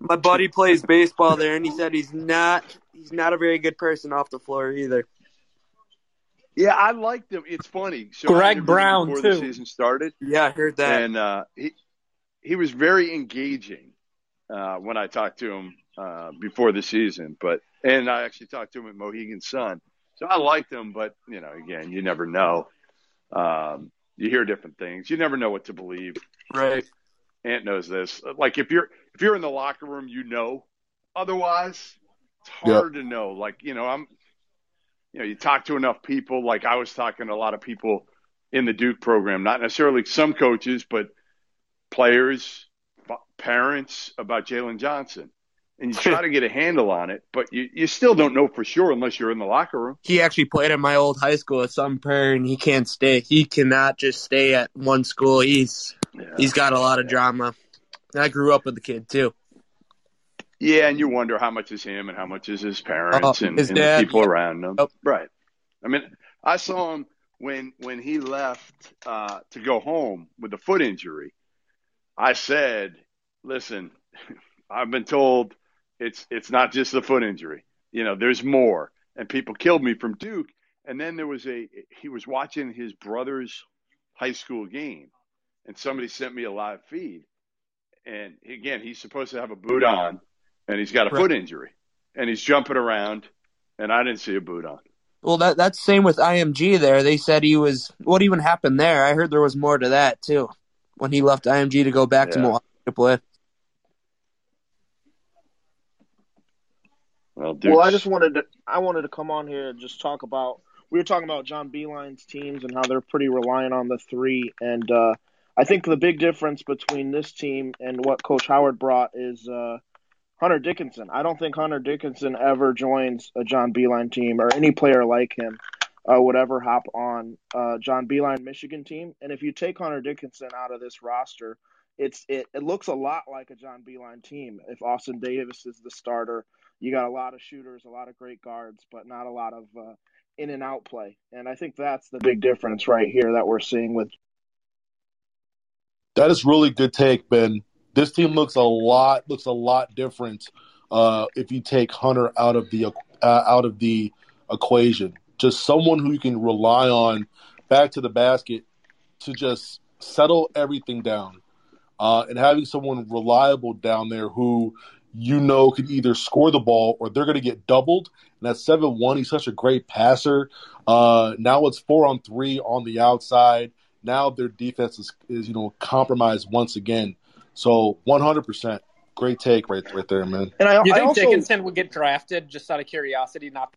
My buddy plays baseball there, and he said he's not he's not a very good person off the floor either. Yeah, I liked him. It's funny. So Greg interviewed him Brown, before too. the season started, Yeah, I heard that. and uh, he he was very engaging uh, when I talked to him uh, before the season. But and I actually talked to him at Mohegan Sun, so I liked him. But you know, again, you never know. Um, you hear different things. You never know what to believe. right. Ant knows this. Like if you're if you're in the locker room, you know. Otherwise, it's hard to know. Like you know, I'm. You know, you talk to enough people. Like I was talking to a lot of people in the Duke program, not necessarily some coaches, but players, parents about Jalen Johnson, and you try to get a handle on it, but you you still don't know for sure unless you're in the locker room. He actually played at my old high school at some prayer, and he can't stay. He cannot just stay at one school. He's Yeah. he's got a lot of drama. I grew up with the kid too. Yeah, and you wonder how much is him and how much is his parents Uh, and, his and the people around him. Right. I mean, I saw him when when he left uh, to go home with a foot injury, I said, "Listen, I've been told it's it's not just the foot injury. You know, there's more." And people killed me from Duke. And then there was a he was watching his brother's high school game, and somebody sent me a live feed. And again, he's supposed to have a boot on, and he's got a Right. foot injury, and he's jumping around, and I didn't see a boot on. Well, that that's same with IMG. There, they said he was. What even happened there? I heard there was more to that too, when he left IMG to go back to Yeah. Milwaukee to play. Well, Well, I just wanted to I wanted to come on here and just talk about we were talking about John Beilein's teams and how they're pretty reliant on the three, and uh, I think the big difference between this team and what Coach Howard brought is uh, Hunter Dickinson. I don't think Hunter Dickinson ever joins a John Beilein team or any player like him uh, would ever hop on uh, John Beilein Michigan team. And if you take Hunter Dickinson out of this roster, it's it, it looks a lot like a John Beilein team. If Austin Davis is the starter, you got a lot of shooters, a lot of great guards, but not a lot of uh, in and out play. And I think that's the big difference right here that we're seeing with That is really good take, Ben. This team looks a lot looks a lot different uh, if you take Hunter out of the uh, out of the equation. Just someone who you can rely on back to the basket to just settle everything down, uh, and having someone reliable down there who you know can either score the ball or they're going to get doubled. And at seven one, he's such a great passer. Uh, now it's four on three on the outside. Now their defense is, is you know compromised once again. So one hundred percent, great take right right there, man. And I, You I think also Dickinson would get drafted just out of curiosity? Not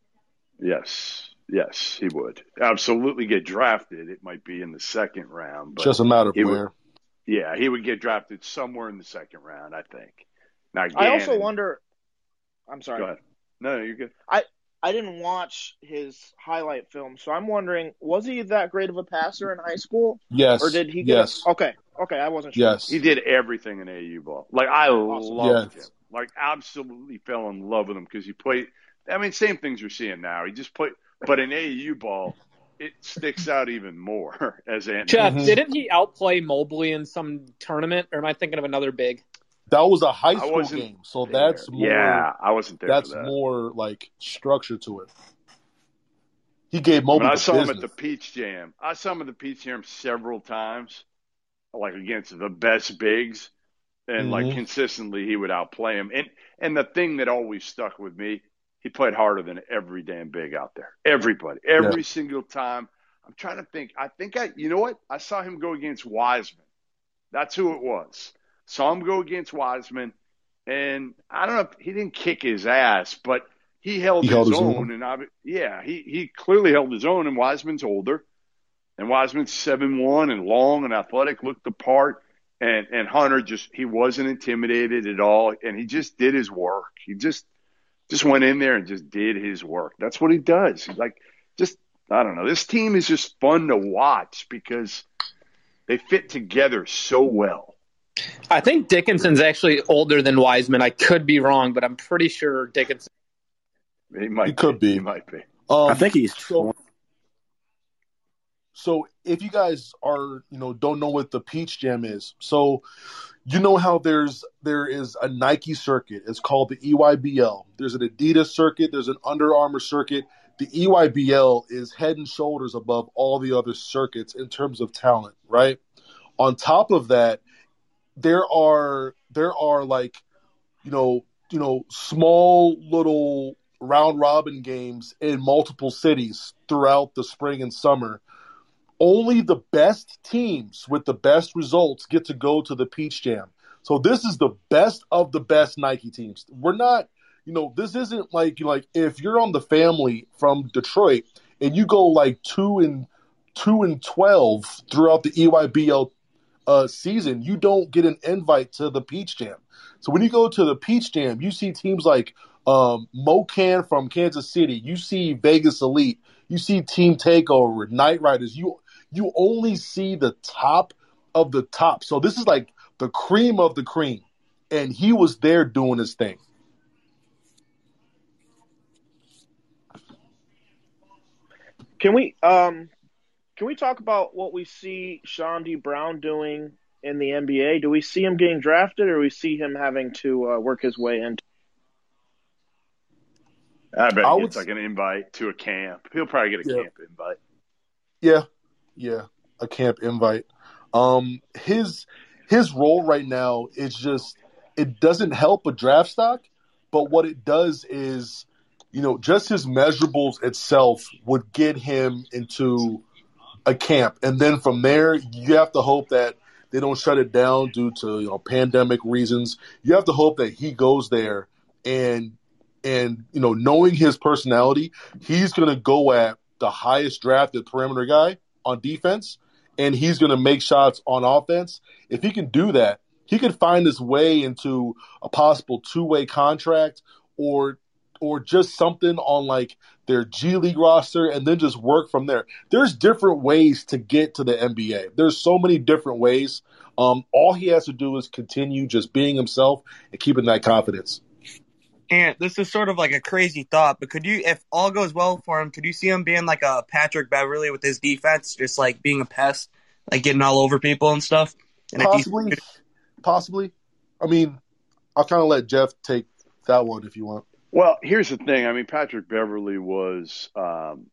Yes, yes, he would absolutely get drafted. It might be in the second round, but Just a matter of he would- where. yeah, he would get drafted somewhere in the second round, I think. Now, I also wonder. I'm sorry. Go ahead. No, no, you're good. I I didn't watch his highlight film, so I'm wondering, was he that great of a passer in high school? Yes. Or did he get Yes. Okay. Okay, I wasn't sure. Yes. He did everything in AU ball. Like I loved Yes. him. Like absolutely fell in love with him because he played. I mean, same things you're seeing now. He just played, but in AU ball, it sticks out even more as Anthony. Jeff, Mhm. didn't he outplay Mobley in some tournament, or am I thinking of another big? That was a high school game, so there. that's more. Yeah, I wasn't there. That's for that. more like structure to it. He gave Mobley When I saw business. him at the Peach Jam. I saw him at the Peach Jam several times, like against the best bigs, and like Mhm. consistently he would outplay him. And and the thing that always stuck with me, he played harder than every damn big out there. Everybody, every single time. I'm trying to think. I think I, you know what? I saw him go against Wiseman. That's who it was. Saw him go against Wiseman, and I don't know. if He didn't kick his ass, but he held He his held his own. own. And I, yeah, he he clearly held his own. And Wiseman's older, and Wiseman's seven one and long and athletic, looked the part. And and Hunter just he wasn't intimidated at all, and he just did his work. He just just went in there and just did his work. That's what he does. He's like just I don't know. This team is just fun to watch because they fit together so well. I think Dickinson's actually older than Wiseman. I could be wrong, but I'm pretty sure Dickinson. He might He could be. He might be. Um, I think he's so. So if you guys are, you know, don't know what the Peach Jam is, so you know how there's there is a Nike circuit. It's called the EYBL. There's an Adidas circuit. There's an Under Armour circuit. The EYBL is head and shoulders above all the other circuits in terms of talent, right? On top of that, there are there are like, you know, you know, small little round robin games in multiple cities throughout the spring and summer. Only the best teams with the best results get to go to the Peach Jam. So this is the best of the best Nike teams. We're not, you know, this isn't like like if you're on the family from Detroit and you go like two and two and twelve throughout the EYBL uh, season, you don't get an invite to the Peach Jam. So when you go to the Peach Jam, you see teams like um, MoKan from Kansas City. You see Vegas Elite. You see Team Takeover, Night Riders. You you only see the top of the top. So this is like the cream of the cream, and he was there doing his thing. Can we um can we talk about what we see Chaundee Brown doing in the NBA? Do we see him getting drafted, or we see him having to uh, work his way into? I bet I he gets like an invite to a camp. He'll probably get a Yeah. camp invite. Yeah, yeah, a camp invite. Um, his his role right now is just it doesn't help a draft stock, but what it does is, you know, just his measurables itself would get him into a camp, and then from there you have to hope that they don't shut it down due to you know pandemic reasons. You have to hope that he goes there and and you know knowing his personality, he's going to go at the highest drafted perimeter guy on defense, and he's going to make shots on offense. If he can do that, he could find his way into a possible two way contract or or just something on like their G League roster and then just work from there. There's different ways to get to the NBA. There's so many different ways. Um, all he has to do is continue just being himself and keeping that confidence. And this is sort of like a crazy thought, but could you, if all goes well for him, could you see him being like a Patrick Beverley with his defense, just like being a pest, like getting all over people and stuff? And Possibly, possibly. I mean, I'll kind of let Jeff take that one if you want. Well, here's the thing. I mean, Patrick Beverley was um,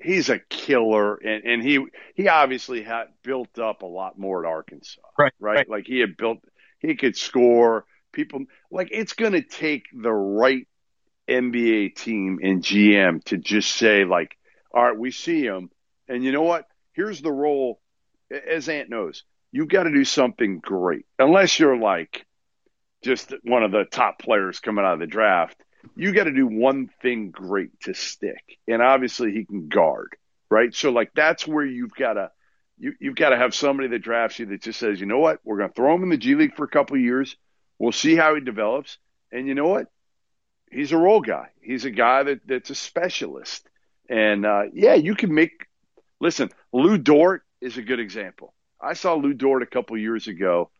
he's a killer, and, and he he obviously had built up a lot more at Arkansas, Right, right? right. Like he had built, he could score. People like it's going to take the right NBA team and GM to just say like, all right, we see him, and you know what? Here's the role. As Ant knows, you've got to do something great, unless you're like just one of the top players coming out of the draft. You got to do one thing great to stick, and obviously he can guard, right? So like that's where you've got to you, you've got to have somebody that drafts you that just says, you know what, we're going to throw him in the G League for a couple years. We'll see how he develops, and you know what, he's a role guy. He's a guy that that's a specialist, and uh, yeah, you can make. Listen, Lu Dort is a good example. I saw Lu Dort a couple years ago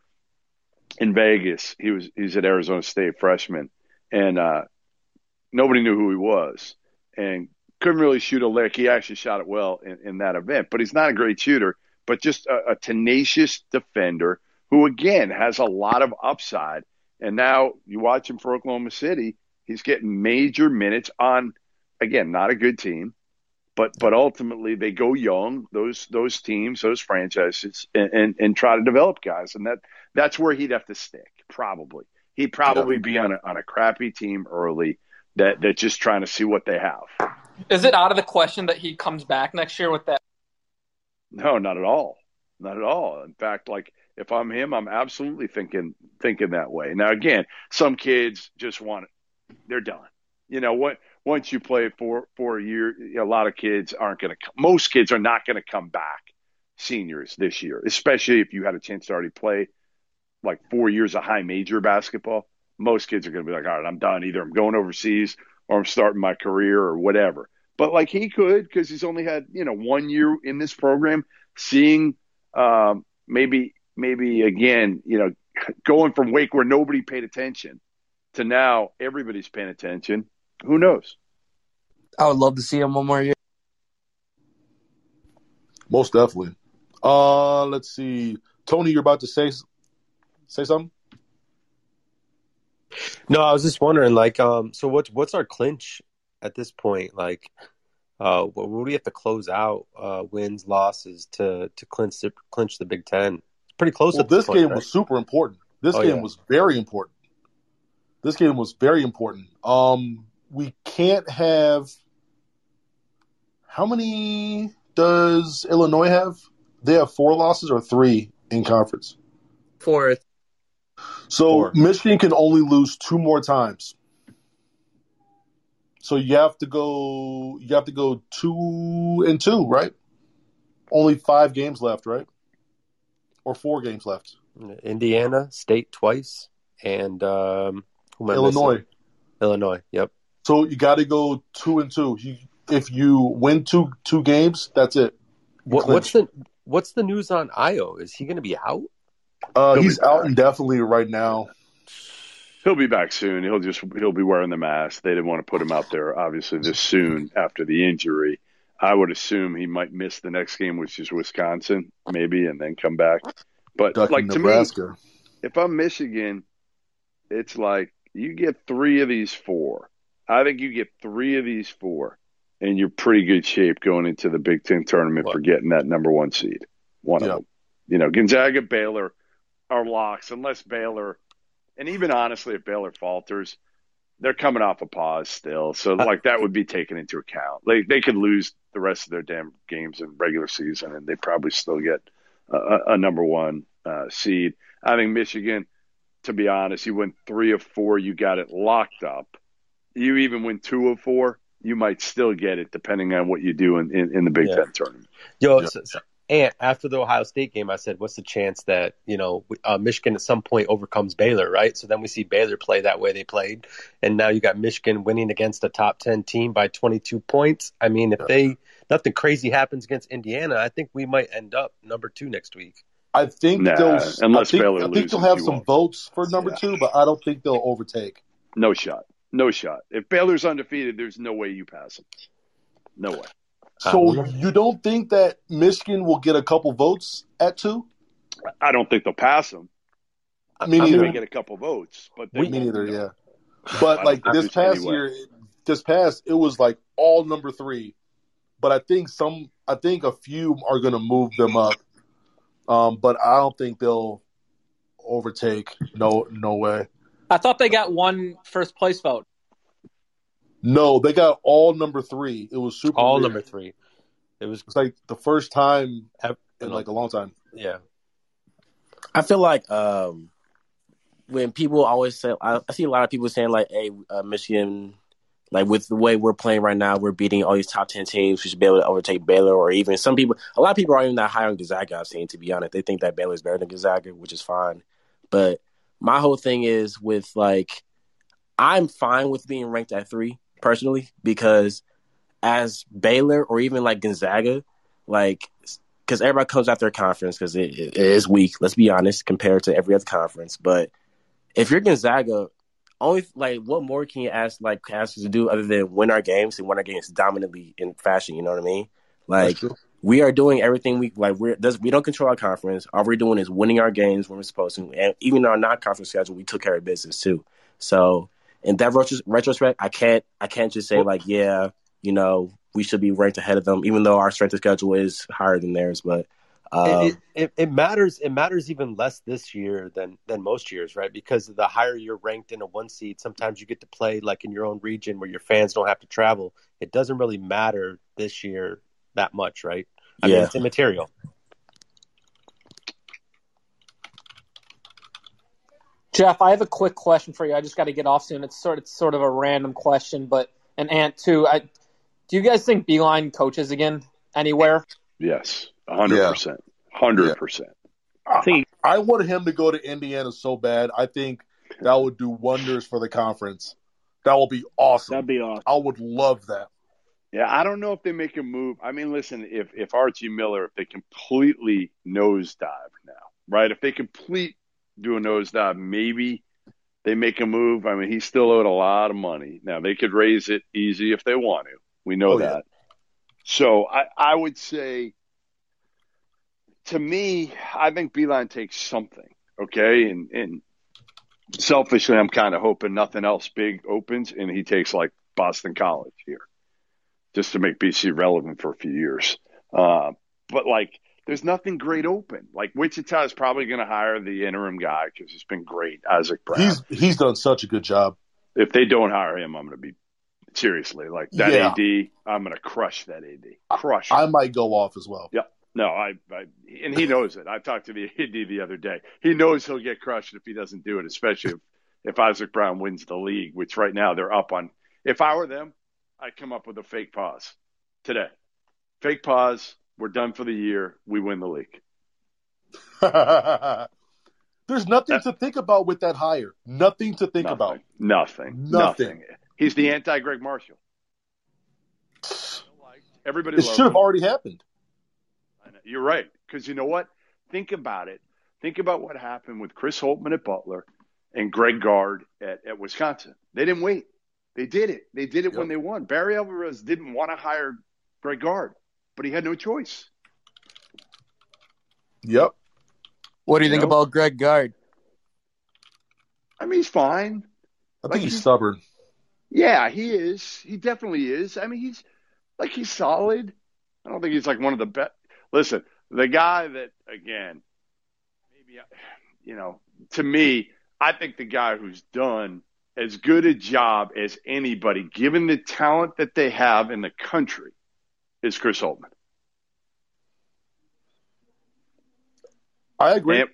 in Vegas. He was he's at Arizona State freshman, and uh, nobody knew who he was, and couldn't really shoot a lick. He actually shot it well in, in that event, but he's not a great shooter. But just a, a tenacious defender who, again, has a lot of upside. And now you watch him for Oklahoma City. He's getting major minutes on, again, not a good team, but but ultimately they go young. Those those teams, those franchises, and, and, and try to develop guys, and that that's where he'd have to stick. Probably he'd probably be on a on a crappy team early that that just trying to see what they have. Is it out of the question that he comes back next year with that? No, not at all. Not at all. In fact, like if I'm him, I'm absolutely thinking thinking that way. Now again, some kids just want it. They're done. You know what? Once you play for for a year, a lot of kids aren't going to. Most kids are not going to come back seniors this year, especially if you had a chance to already play like four years of high major basketball. Most kids are going to be like, all right, I'm done. Either I'm going overseas or I'm starting my career or whatever. But like he could because he's only had you know one year in this program, seeing um, maybe maybe again you know going from Wake where nobody paid attention to now everybody's paying attention. Who knows? I would love to see him one more year. Most definitely. Uh, let's see. Tony, you're about to say say something. No, I was just wondering, like, um, so what's what's our clinch at this point? Like, uh, what, what do we have to close out? Uh, wins, losses to to clinch the, clinch the Big Ten. It's pretty close. Well, at this, this point, game right? was super important. This Oh, game yeah. was very important. This game was very important. Um, we can't have. How many does Illinois have? They have four losses or three in conference. Fourth. So Four. Michigan can only lose two more times. So you have to go. You have to go two and two, right? Only five games left, right? Or four games left. Indiana State twice, and um, who am I Illinois. missing? Illinois. Yep. So you got to go two and two. You, if you win two two games, that's it. What, what's the what's the news on Io? Is he going to be out? Uh, He'll he's out indefinitely right now. He'll be back soon. He'll just he'll be wearing the mask. They didn't want to put him out there obviously this soon after the injury. I would assume he might miss the next game, which is Wisconsin, maybe, and then come back. But Ducking like to Nebraska. me, if I'm Michigan, it's like you get three of these four. I think you get three of these four, and you're pretty good shape going into the Big Ten tournament for getting that number one seed. One Yeah. of them. You know, Gonzaga, Baylor are locks, unless Baylor, and even honestly, if Baylor falters, they're coming off a pause still. So, like, that would be taken into account. They, they could lose the rest of their damn games in regular season, and they probably still get a, a- number one uh, seed. I think Michigan, to be honest, you win three of four, you got it locked up. You even win two of four, you might still get it depending on what you do in, in, in the Big Yeah. Ten tournament. Yo, so, so, and after the Ohio State game, I said, "What's the chance that you know uh, Michigan at some point overcomes Baylor?" Right. So then we see Baylor play that way they played, and now you got Michigan winning against a top ten team by 22 points. I mean, if they nothing crazy happens against Indiana, I think we might end up number two next week. I think Nah, they'll. unless I think, Baylor I think they'll have some won't. votes for number two, but I don't think they'll overtake. No shot. No shot. If Baylor's undefeated, there's no way you pass them. No way. So you don't think that Michigan will get a couple votes at two? I don't think they'll pass them. I mean, neither. they get a couple votes, but they Me neither. Yeah. But like this past any way. year, this past it was like all number three. But I think some, I think a few are going to move them up. Um, but I don't think they'll overtake. No, no way. I thought they got one first place vote. No, they got all number three. It was super. All weird. number three. It was It's like the first time Ev- in like a long time. yeah. I feel like um, when people always say, I, I see a lot of people saying like, "Hey, uh, Michigan, like with the way we're playing right now, we're beating all these top ten teams. We should be able to overtake Baylor." Or even some people, a lot of people aren't even that high on Gonzaga. I've seen, to be honest, they think that Baylor's better than Gonzaga, which is fine. But my whole thing is with like, I'm fine with being ranked at three personally because as Baylor or even like Gonzaga, like because everybody comes out their conference because it, it is weak. Let's be honest, compared to every other conference. But if you're Gonzaga, only like what more can you ask like ask us to do other than win our games and win our games dominantly in fashion? You know what I mean? Like we are doing everything we like. We're does we don't control our conference. All we're doing is winning our games when we're supposed to, and even our non-conference schedule, we took care of business too. So in that retros- retrospect, I can't I can't just say like yeah, you know, we should be ranked ahead of them, even though our strength of schedule is higher than theirs. But um, it, it, it matters. It matters even less this year than than most years, right? Because the higher you're ranked in a one seed, sometimes you get to play like in your own region where your fans don't have to travel. It doesn't really matter this year that much, right? I mean, Yeah. it's immaterial. Jeff, I have a quick question for you. I just got to get off soon. It's sort it's sort of a random question, but an ant too. I, do you guys think Beilein coaches again anywhere? Yes, hundred percent, hundred percent. I think I want him to go to Indiana so bad. I think that would do wonders for the conference. That would be awesome. That'd be awesome. I would love that. Yeah, I don't know if they make a move. I mean, listen, if if Archie Miller, if they completely nosedive now, right? If they complete do a nosedive, maybe they make a move. I mean, he's still owed a lot of money. Now they could raise it easy if they want to. We know Oh, yeah. that. So I I would say, to me, I think Beilein takes something. Okay, and and selfishly, I'm kind of hoping nothing else big opens, and he takes like Boston College here just to make BC relevant for a few years. Uh, but like, there's nothing great open. Like Wichita is probably going to hire the interim guy because it's been great, Isaac Brown. He's he's done such a good job. if they don't hire him, I'm going to be seriously like that Yeah. AD. I'm going to crush that AD. Crush. I might go off as well. Yeah. No, I, I and he knows it. I talked to the AD the other day. He knows he'll get crushed if he doesn't do it, especially if, if Isaac Brown wins the league, which right now they're up on. If I were them, I'd come up with a fake pause today. Fake pause. We're done for the year. We win the league. There's nothing to think about with that hire. Nothing to think about. Nothing. Nothing. He's the anti Gregg Marshall. Everybody It should have him. already happened. You're right. Because you know what? Think about it. Think about what happened with Chris Holtmann at Butler and Greg Gard at, at Wisconsin. They didn't wait. They did it. They did it when they won. Barry Alvarez didn't want to hire Greg Gard, but he had no choice. Yep. What do you, You think know? about Greg Gard? I mean, he's fine. I Like, think he's he's- stubborn. Yeah, he is. He definitely is. I mean, he's like he's solid. I don't think he's like one of the best. Listen, the guy that again, maybe you know, to me, I think the guy who's done as good a job as anybody, given the talent that they have in the country, is Chris Holtmann. I agree. And-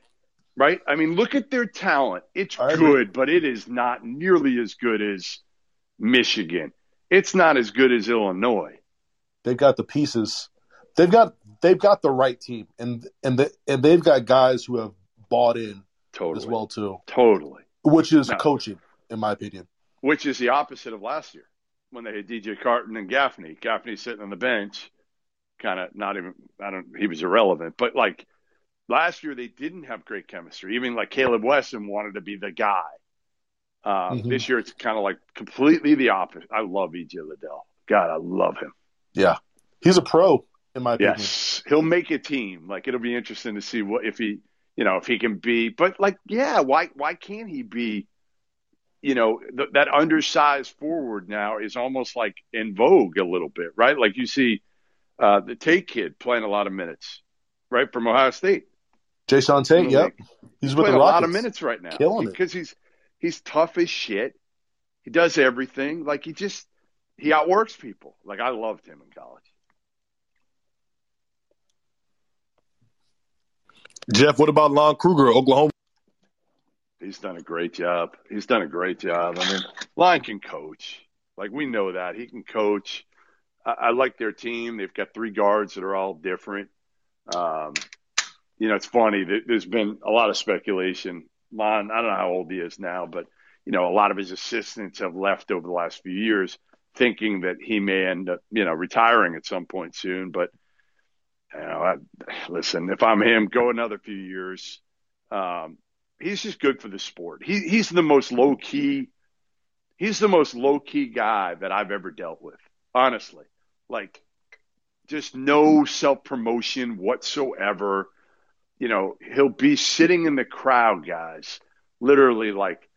right? I mean, look at their talent. It's I agree. good, but it is not nearly as good as Michigan. It's not as good as Illinois. They've got the pieces. They've got they've got the right team, and and the, and they've got guys who have bought in Totally. as well too, Totally. which is No. coaching, in my opinion. Which is the opposite of last year when they had DJ Carton and Gaffney. Gaffney sitting on the bench, kind of not even, I don't, he was irrelevant. But like last year, they didn't have great chemistry. Even like Kaleb Wesson wanted to be the guy. Uh, Mhm. This year, it's kind of like completely the opposite. I love EJ Liddell. God, I love him. Yeah, he's a pro, in my opinion. Yes, he'll make a team. Like it'll be interesting to see what if he, you know, if he can be. But like, yeah, why why can't he be? You know, th- that undersized forward now is almost like in vogue a little bit, right? Like you see uh, the Tate kid playing a lot of minutes, right, from Ohio State. Jae'Sean Tate, yep, he's with playing the a lot of minutes right now killing because he's he's tough as shit. He does everything. Like he just he outworks people. Like I loved him in college. Jeff, what about Lon Kruger, Oklahoma? He's done a great job. He's done a great job. I mean, Lon can coach. Like we know that he can coach. I, I like their team. They've got three guards that are all different. Um, you know, it's funny. There- There's been a lot of speculation. Lon, I don't know how old he is now, but you know, a lot of his assistants have left over the last few years, thinking that he may end up, you know, retiring at some point soon. But you know, I, listen, if I'm him, go another few years. Um, he's just good for the sport. He, he's the most low key. He's the most low key guy that I've ever dealt with. Honestly, like just no self promotion whatsoever. You know, he'll be sitting in the crowd, guys, literally like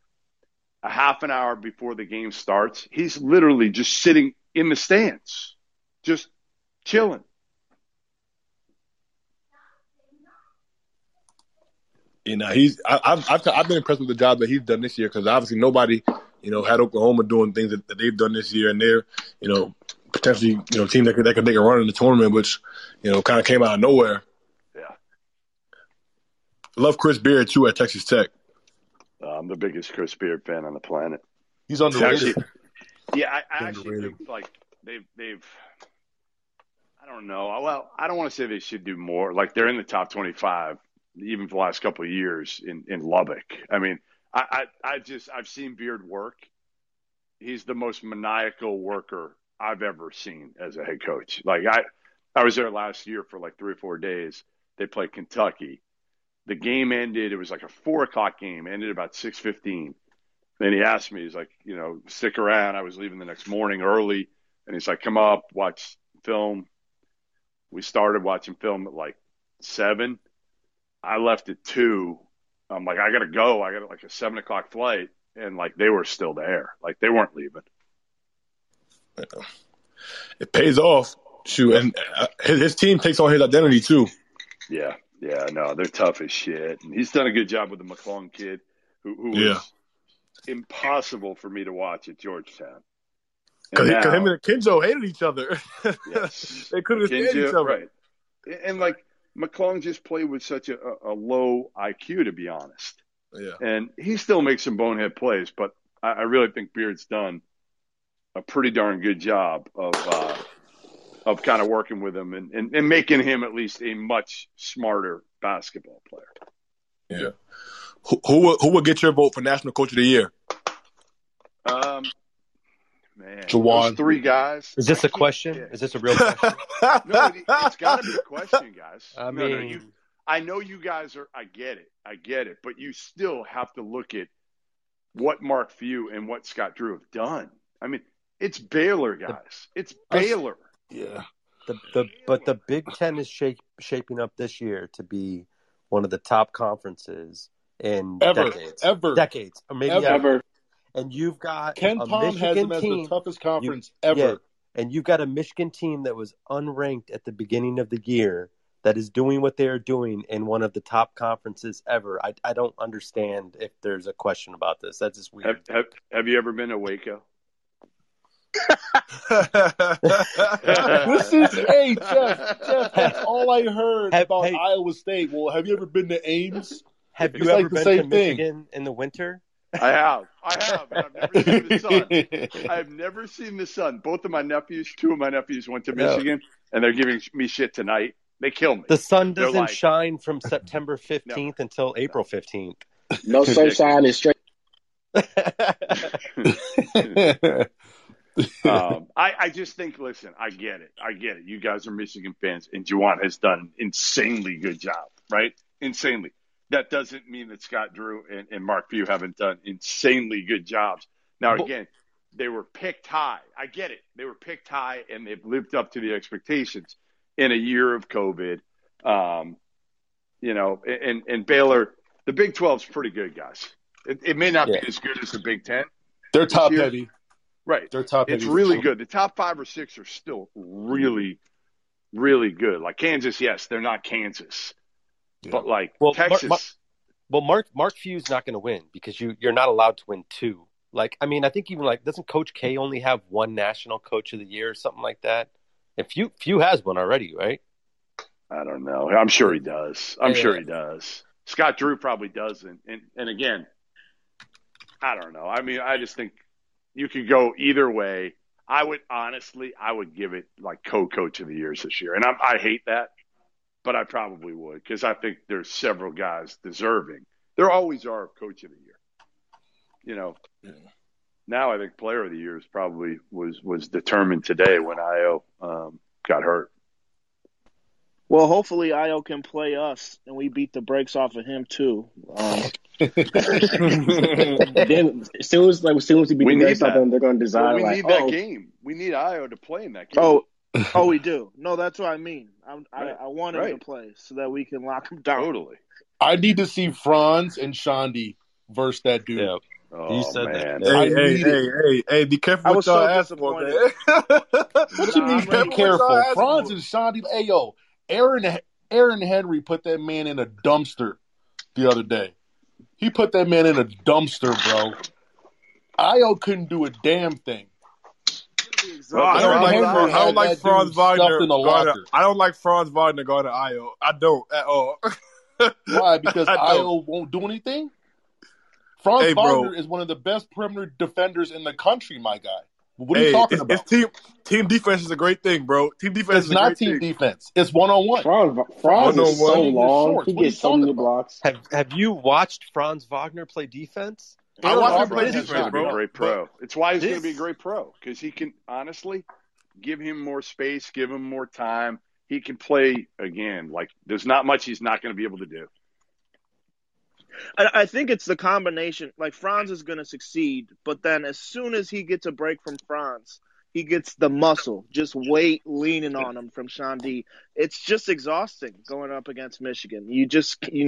a half an hour before the game starts. He's literally just sitting in the stands, just chilling. You know, he's I, I've, I've I've been impressed with the job that he's done this year because obviously nobody, you know, had Oklahoma doing things that, that they've done this year, and they're, you know, potentially, you know, team that could that could make a run in the tournament, which, you know, kind of came out of nowhere. Yeah. Love Chris Beard too at Texas Tech. Uh, I'm the biggest Chris Beard fan on the planet. He's It's underrated. actually- yeah, I, I He's actually underrated. think like they've they've. I don't know. Well, I don't want to say they should do more. Like they're in the top 25, even for the last couple of years in in Lubbock. I mean, I I, I just I've seen Beard work. He's the most maniacal worker I've ever seen as a head coach. Like I, I was there last year for like three or four days. They played Kentucky. The game ended. It was like a four o'clock game. Ended about six fifteen. Then he asked me, he's like, you know, stick around. I was leaving the next morning early, and he's like, come up, watch film. We started watching film at like seven. I left at two. I'm like, I gotta go. I got like a seven o'clock flight, and like they were still there. Like they weren't leaving. It pays off. Shoot, and uh, his, his team takes on his identity too. Yeah, yeah, no, they're tough as shit. And he's done a good job with the McClung kid, who, who Yeah. was impossible for me to watch at Georgetown. Because him and Kenjo hated each other. Yes. they couldn't stand each other. Right. And like McClung just played with such a, a low IQ, to be honest. Yeah. And he still makes some bonehead plays, but I, I really think Beard's done a pretty darn good job of uh, of kind of working with him and, and, and making him at least a much smarter basketball player. Yeah. Who who would, who would get your vote for National Coach of the Year? Man, Juwan. those three guys. Is this I a question? yeah. Is this a real question? no, it, it's got to be a question, guys. I no, no, mean- you, I know you guys are. I get it. I get it. But you still have to look at what Mark Few and what Scott Drew have done. I mean, it's Baylor, guys. It's I s- Baylor. Yeah. the the but the Big Ten is shape, shaping up this year to be one of the top conferences in Ever, decades, ever. decades, or maybe Ever. ever. And you've got Ken a Palm has Michigan them as the toughest you- conference yeah, ever. and you've got a Michigan team that was unranked at the beginning of the year that is doing what they are doing in one of the top conferences ever. I I don't understand if there's a question about this. That's just weird. Have, have, have you ever been to Waco? this is hey Jeff. Jeff, that's all I heard Have- about hey- Iowa State. Well, have you ever been to Ames? Have It's you like ever the been same to thing. Michigan in the winter? I have. I have. I've never seen the sun. I have never seen the sun. Both of my nephews, two of my nephews went to Yeah. Michigan, and they're giving me shit tonight. They kill me. The sun doesn't like- shine from September 15th until April 15th. No sunshine is straight. um, I, I just think, listen, I get it. I get it. You guys are Michigan fans, and Juwan has done an insanely good job, right? Insanely. That doesn't mean that Scott Drew and, and Mark Few haven't done insanely good jobs. Now, again, they were picked high. I get it. They were picked high, and they've lived up to the expectations in a year of COVID. Um, you know, and, and Baylor, the Big 12 is pretty good, guys. It, it may not Yeah. be as good as the Big 10. They're top year- heavy. Right. They're top It's really good. The top five or six are still really, really good. Like Kansas, yes, they're not Kansas, Yeah. but like Well, Mar- Texas, Mar- Well, Mark Mark Few's not going to win because you you're not allowed to win two. Like, I mean, I think even like doesn't Coach K only have one National Coach of the Year or something like that? And Few Few has one already, right? I don't know. I'm sure he does. I'm Yeah. sure he does. Scott Drew probably doesn't. And and again, I don't know. I mean, I just think you could go either way. I would honestly, I would give it like co-coach of the years this year, and I'm, I hate that, but I probably would because I think there's several guys deserving. There always are of coach of the year. You know, now I think player of the year is probably was was determined today when Ayo um, got hurt. Well, hopefully Ayo can play us and we beat the brakes off of him too. Um, then as soon as like as soon as we beat We the need Grace off that. them, they're going to Well, design we like need that oh, game. We need Ayo to play in that game. oh, oh, we do. No, that's what I mean. I'm, Right. I, I want him Right. to play so that we can lock him down. totally. I need to see Franz and Chaundee versus that dude. Yeah. Oh You said that. man, Hey, hey, hey, hey, hey, be careful I what was y'all so ask for, man. What you mean? I'm. Be careful. What Franz and Chaundee. Hey yo, Aaron Aaron Henry put that man in a dumpster the other day. He put that man in a dumpster, bro. Ayo couldn't do a damn thing. Well, I don't like Henry Franz, I don't like Franz Wagner. in a going to- locker. I don't like Franz Wagner going to Ayo. I don't at all. Why? Because I. Ayo won't do anything. Franz Hey, bro. Wagner is one of the best perimeter defenders in the country, my guy. What are Hey, you talking it's, about? it's team team defense is a great thing, bro. Team defense It's is a not great team thing. defense. It's one on one. Franz, Franz is so long. He What are you gets so many blocks. Have Have you watched Franz Wagner play defense? I Aaron watched him Aubrey play has defense, He's going to be a bro. great pro. It's why he's going to be a great pro because he can honestly give him more space, give him more time. He can play again. Like there's not much he's not going to be able to do. I, I think it's the combination. Like Franz is going to succeed, but then as soon as he gets a break from Franz, he gets the muscle, just weight leaning on him from Chaundee. It's just exhausting going up against Michigan. You just you,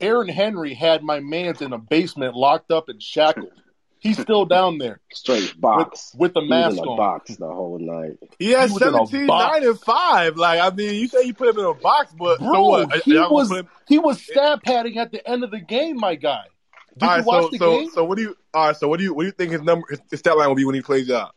Aaron Henry had my man's in a basement locked up and shackled. He's still down there Straight box. with the He mask was in a on. box the whole night. He had He was in a 17, 9, and 5. Like, I mean, you say you put him in a box, but so what? he Y'all gonna was put him- he was stab padding at the end of the game, my guy. Did all you watch so, the so, game? so what do you, all right, so what do you, what do you think his number, his, his stat line will be when he plays out?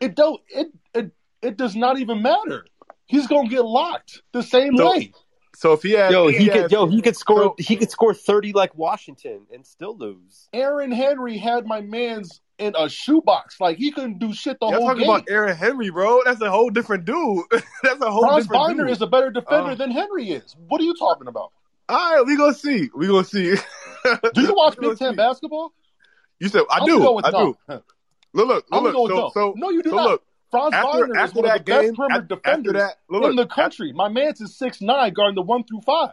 It don't it it it does not even matter. He's gonna get locked the same So- way. So if he had, Yo, if he had- could. Yo, he could score. so- he could score thirty like Washington and still lose. Aaron Henry had my man's in a shoebox. Like he couldn't do shit the Y'all whole talking game. about Aaron Henry, bro? That's a whole different dude. That's a whole Franz different Wagner dude. is a better defender Uh, than Henry is. What are you talking about? all right, we gonna see. We gonna see. Do you watch Big Ten see. basketball? You said I I'm do. go with I do. Look, look, look. look. So, no. so, No, you do so not. look. Franz After, Wagner is after the that best game, perimeter after, defenders that, look, in the after- country. My man's is six nine, guarding the one through five.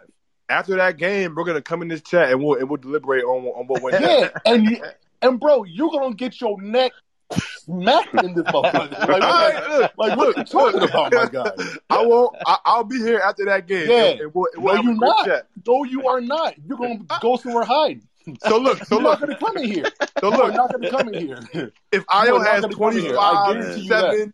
after that game, we're gonna come in this chat and we'll and we'll deliberate on on what went down. Yeah, and and bro, you're gonna get your neck smacked in this motherfucker. Like, look, like what you talking about, my guy? I won't. I, I'll be here after that game. Yeah. and, and we'll, and we'll No, you're not. chat. No, you are not. You're gonna go somewhere hide. So look, so You're not gonna come in here. so You are look. not gonna come in here. If You are Ayo has gonna come in here. I 25 guarantee you that. 7,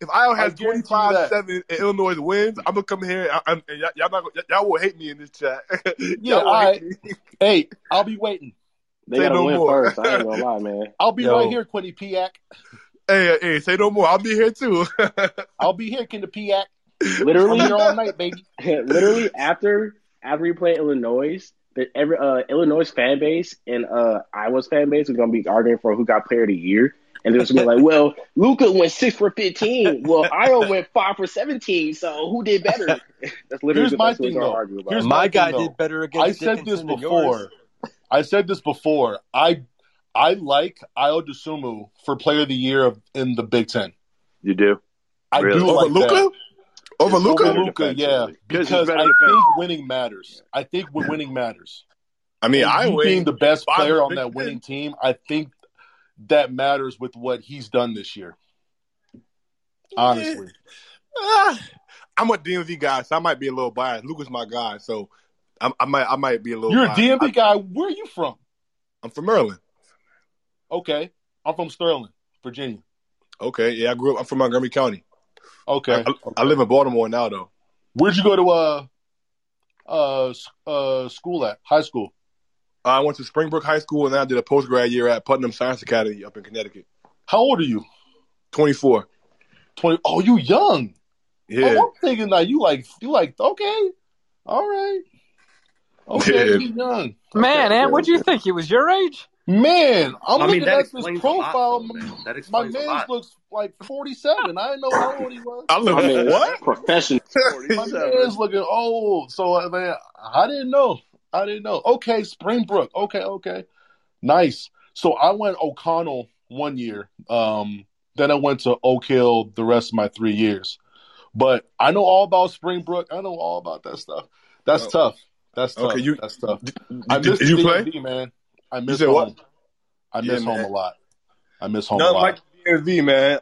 if Ayo has 25 7 and Illinois wins, I'm gonna come here and, and, and y'all, y'all, not, gonna- y'all will hate me in this chat. Yeah, y'all will all hate right. me. Hey, I'll be waiting. They Say gotta no win more. first. I ain't gonna lie, man. I'll be Yo. right here, Quinny Piak. Hey, hey, say no more. I'll be here too. I'll be here, Quinny Piak. Literally, here all night, baby. literally after after we play Illinois, the every uh, Illinois fan base and uh, Iowa's fan base is gonna be arguing for who got Player of the Year, and they're gonna be like, "Well, Luka went six for fifteen. Well, Iowa went five for seventeen. So who did better?" That's literally Here's the my best we're thing, gonna though. argue about. Here's My my guy thing, though. did better I said this Dickinson than yours. before. I said this before. I I like Ayo Dosunmu for Player of the Year of, in the Big Ten. You do I Really? do like Luka? That. Over It's Luka? better Luka, yeah, defensively. 'Cause he's because better I think winning matters. I think when winning matters. I mean, I being the best player on that winning team, I think that matters with what he's done this year. Honestly, Ah, I'm a DMV guy, so I might be a little biased. Luka's my guy, so I, I might I might be a little. you're a biased. DMV I, guy. Where are you from? I'm from Maryland. Okay, I'm from Sterling, Virginia. Okay, yeah, I grew up. I'm from Montgomery County. Okay, I, I live in Baltimore now, though. where'd you go to uh uh uh school at? High school. I went to Springbrook High School, and then I did a post grad year at Putnam Science Academy up in Connecticut. How old are you? 24. Twenty. Oh, you young. Yeah. Oh, I'm thinking like you like you like okay, all right, okay, Yeah. you young. Man, Okay, Ant, what'd you think? He was your age? Man, I'm I mean, looking at this explains a lot, profile. though. That My explains a man looks like 47. I didn't know how old he was. I look I mean, what? professional. My man's looking old. So uh, man, I didn't know. I didn't know. Okay, Springbrook. Okay, okay, nice. So I went O'Connell one year. Um, then I went to Oak Hill the rest of my three years. But I know all about Springbrook. I know all about that stuff. That's Oh. tough. That's tough. Okay, you- That's tough. Did, I did- miss did you the play? Man. I miss home. what? I miss Yeah, home man. a lot. I miss home a Nothing lot. like DMV, man.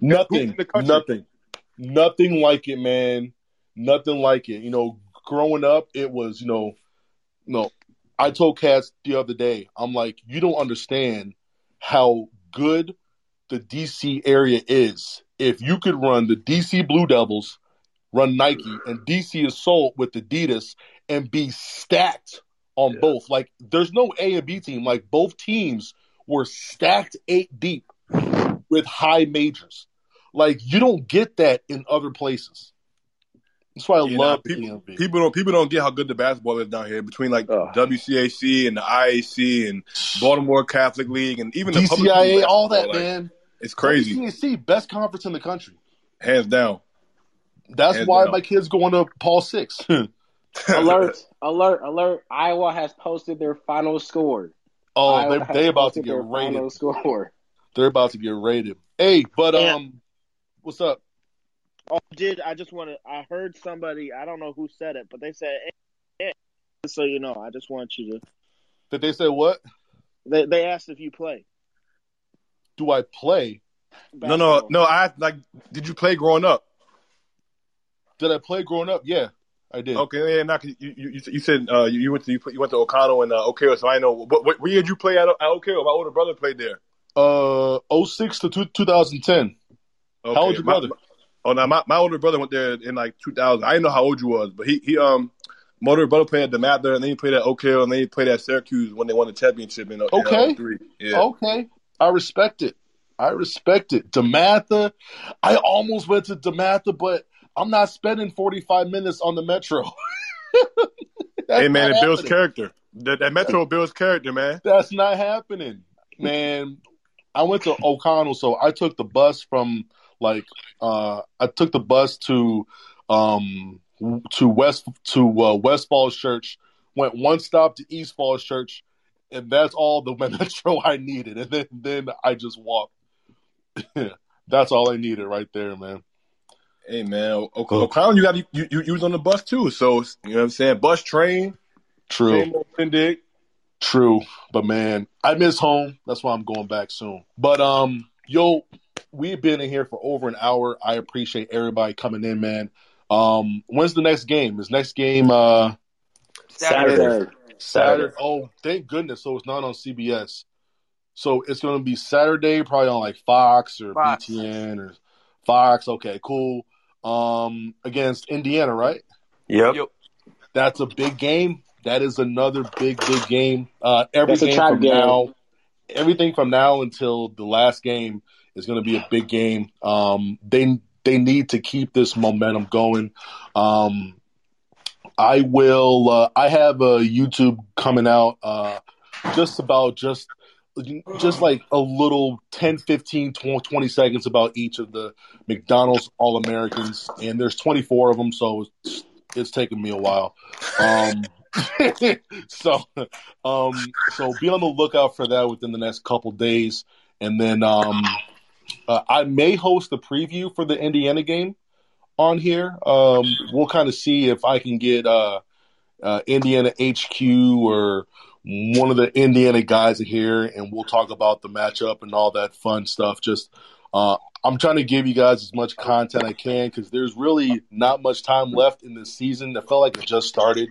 Nothing. in the country. Nothing. Nothing like it, man. Nothing like it. You know, growing up, it was, you know, no. I told Cats the other day, I'm like, you don't understand how good the DC area is. If you could run the DC Blue Devils, run Nike, and DC Assault with Adidas and be stacked on Yeah. both. Like, there's no A and B team. Like, both teams were stacked eight deep with high majors. Like, you don't get that in other places. That's why I Yeah, love nah, the people, people don't people don't get how good the basketball is down here between like Ugh. WCAC and the IAC and Baltimore Catholic League and even the public DCIA, all that, like, man. It's crazy, WCAC, best conference in the country. hands down. That's Hands why down. my kids going to Paul Six. alert! Alert! Alert! Iowa has posted their final score. oh, Iowa they has they about to get their rated. final score. They're about to get rated. Hey, but Yeah. um, what's up? Oh, did I just want to? I heard somebody. I don't know who said it, but they said, "Eh, eh." just so you know, I just want you to. Did they say what? They they asked if you play. Do I play? No, no, no. I like. Did you play growing up? Did I play growing up? Yeah, I did. Okay, yeah. Not, you, you, you, said uh, you, went to you, went to O'Connell and uh, Oak so I know. What, what, year did you play at, at Oak My older brother played there. Uh, 06 to two, 2010. Okay. How old your My- brother? Oh no, my, my older brother went there in like 2000. I didn't know how old you was, but he he um my older brother played at DeMatha, and then he played at Oak and then he played at Syracuse when they won the championship in, in Okay. 03. Yeah. Okay, I respect it. I respect it. Dematha, I almost went to Dematha, but I'm not spending 45 minutes on the metro. Hey man, it builds character. That, that Metro builds character, man. That's not happening, man. I went to O'Connell, so I took the bus from like uh I took the bus to um to West to uh, West Falls Church, went one stop to East Falls Church, and that's all the metro I needed. And then then I just walked. that's all I needed right there, man. Hey man, O- O- O'Connell, you got you, you you was on the bus too, so you know what I'm saying. Bus train, True. same old Pindig. True, but man, I miss home. That's why I'm going back soon. But um, Yo, we've been in here for over an hour. I appreciate everybody coming in, man. Um, when's the next game? Is next game uh Saturday. Saturday? Oh, thank goodness. So it's not on CBS. So it's going to be Saturday, probably on like Fox or Fox. BTN or Fox. Okay, cool. Um, against Indiana, right? Yep. Yep. That's a big game. That is another big, big game. Uh, every That's a game from game. now, everything from now until the last game is going to be a big game. Um, they they need to keep this momentum going. Um, I will. Uh, I have a YouTube coming out uh, just about just just like a little 10 15 20, 20 seconds about each of the mcdonald's all-americans and there's 24 of them so it's, it's taken me a while. Um, so um, so be on the lookout for that within the next couple days. And then um, uh, i may host a preview for the indiana game on here. Um, we'll kind of see if i can get uh, uh, indiana hq or one of the Indiana guys are here, and we'll talk about the matchup and all that fun stuff. Just, uh, I'm trying to give you guys as much content I can because there's really not much time left in this season. I felt like it just started.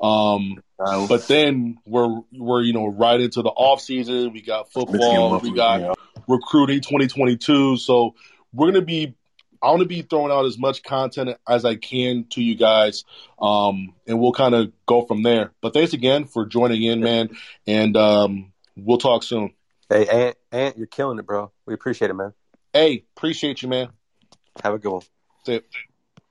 Um, but then we're we're you know right into the off season. We got football. We got recruiting 2022. So we're gonna be. I want to be throwing out as much content as I can to you guys, um, and we'll kind of go from there. But thanks again for joining in, man, and um, we'll talk soon. Hey, Ant, Ant, you're killing it, bro. We appreciate it, man. Hey, appreciate you, man. Have a good one. See ya.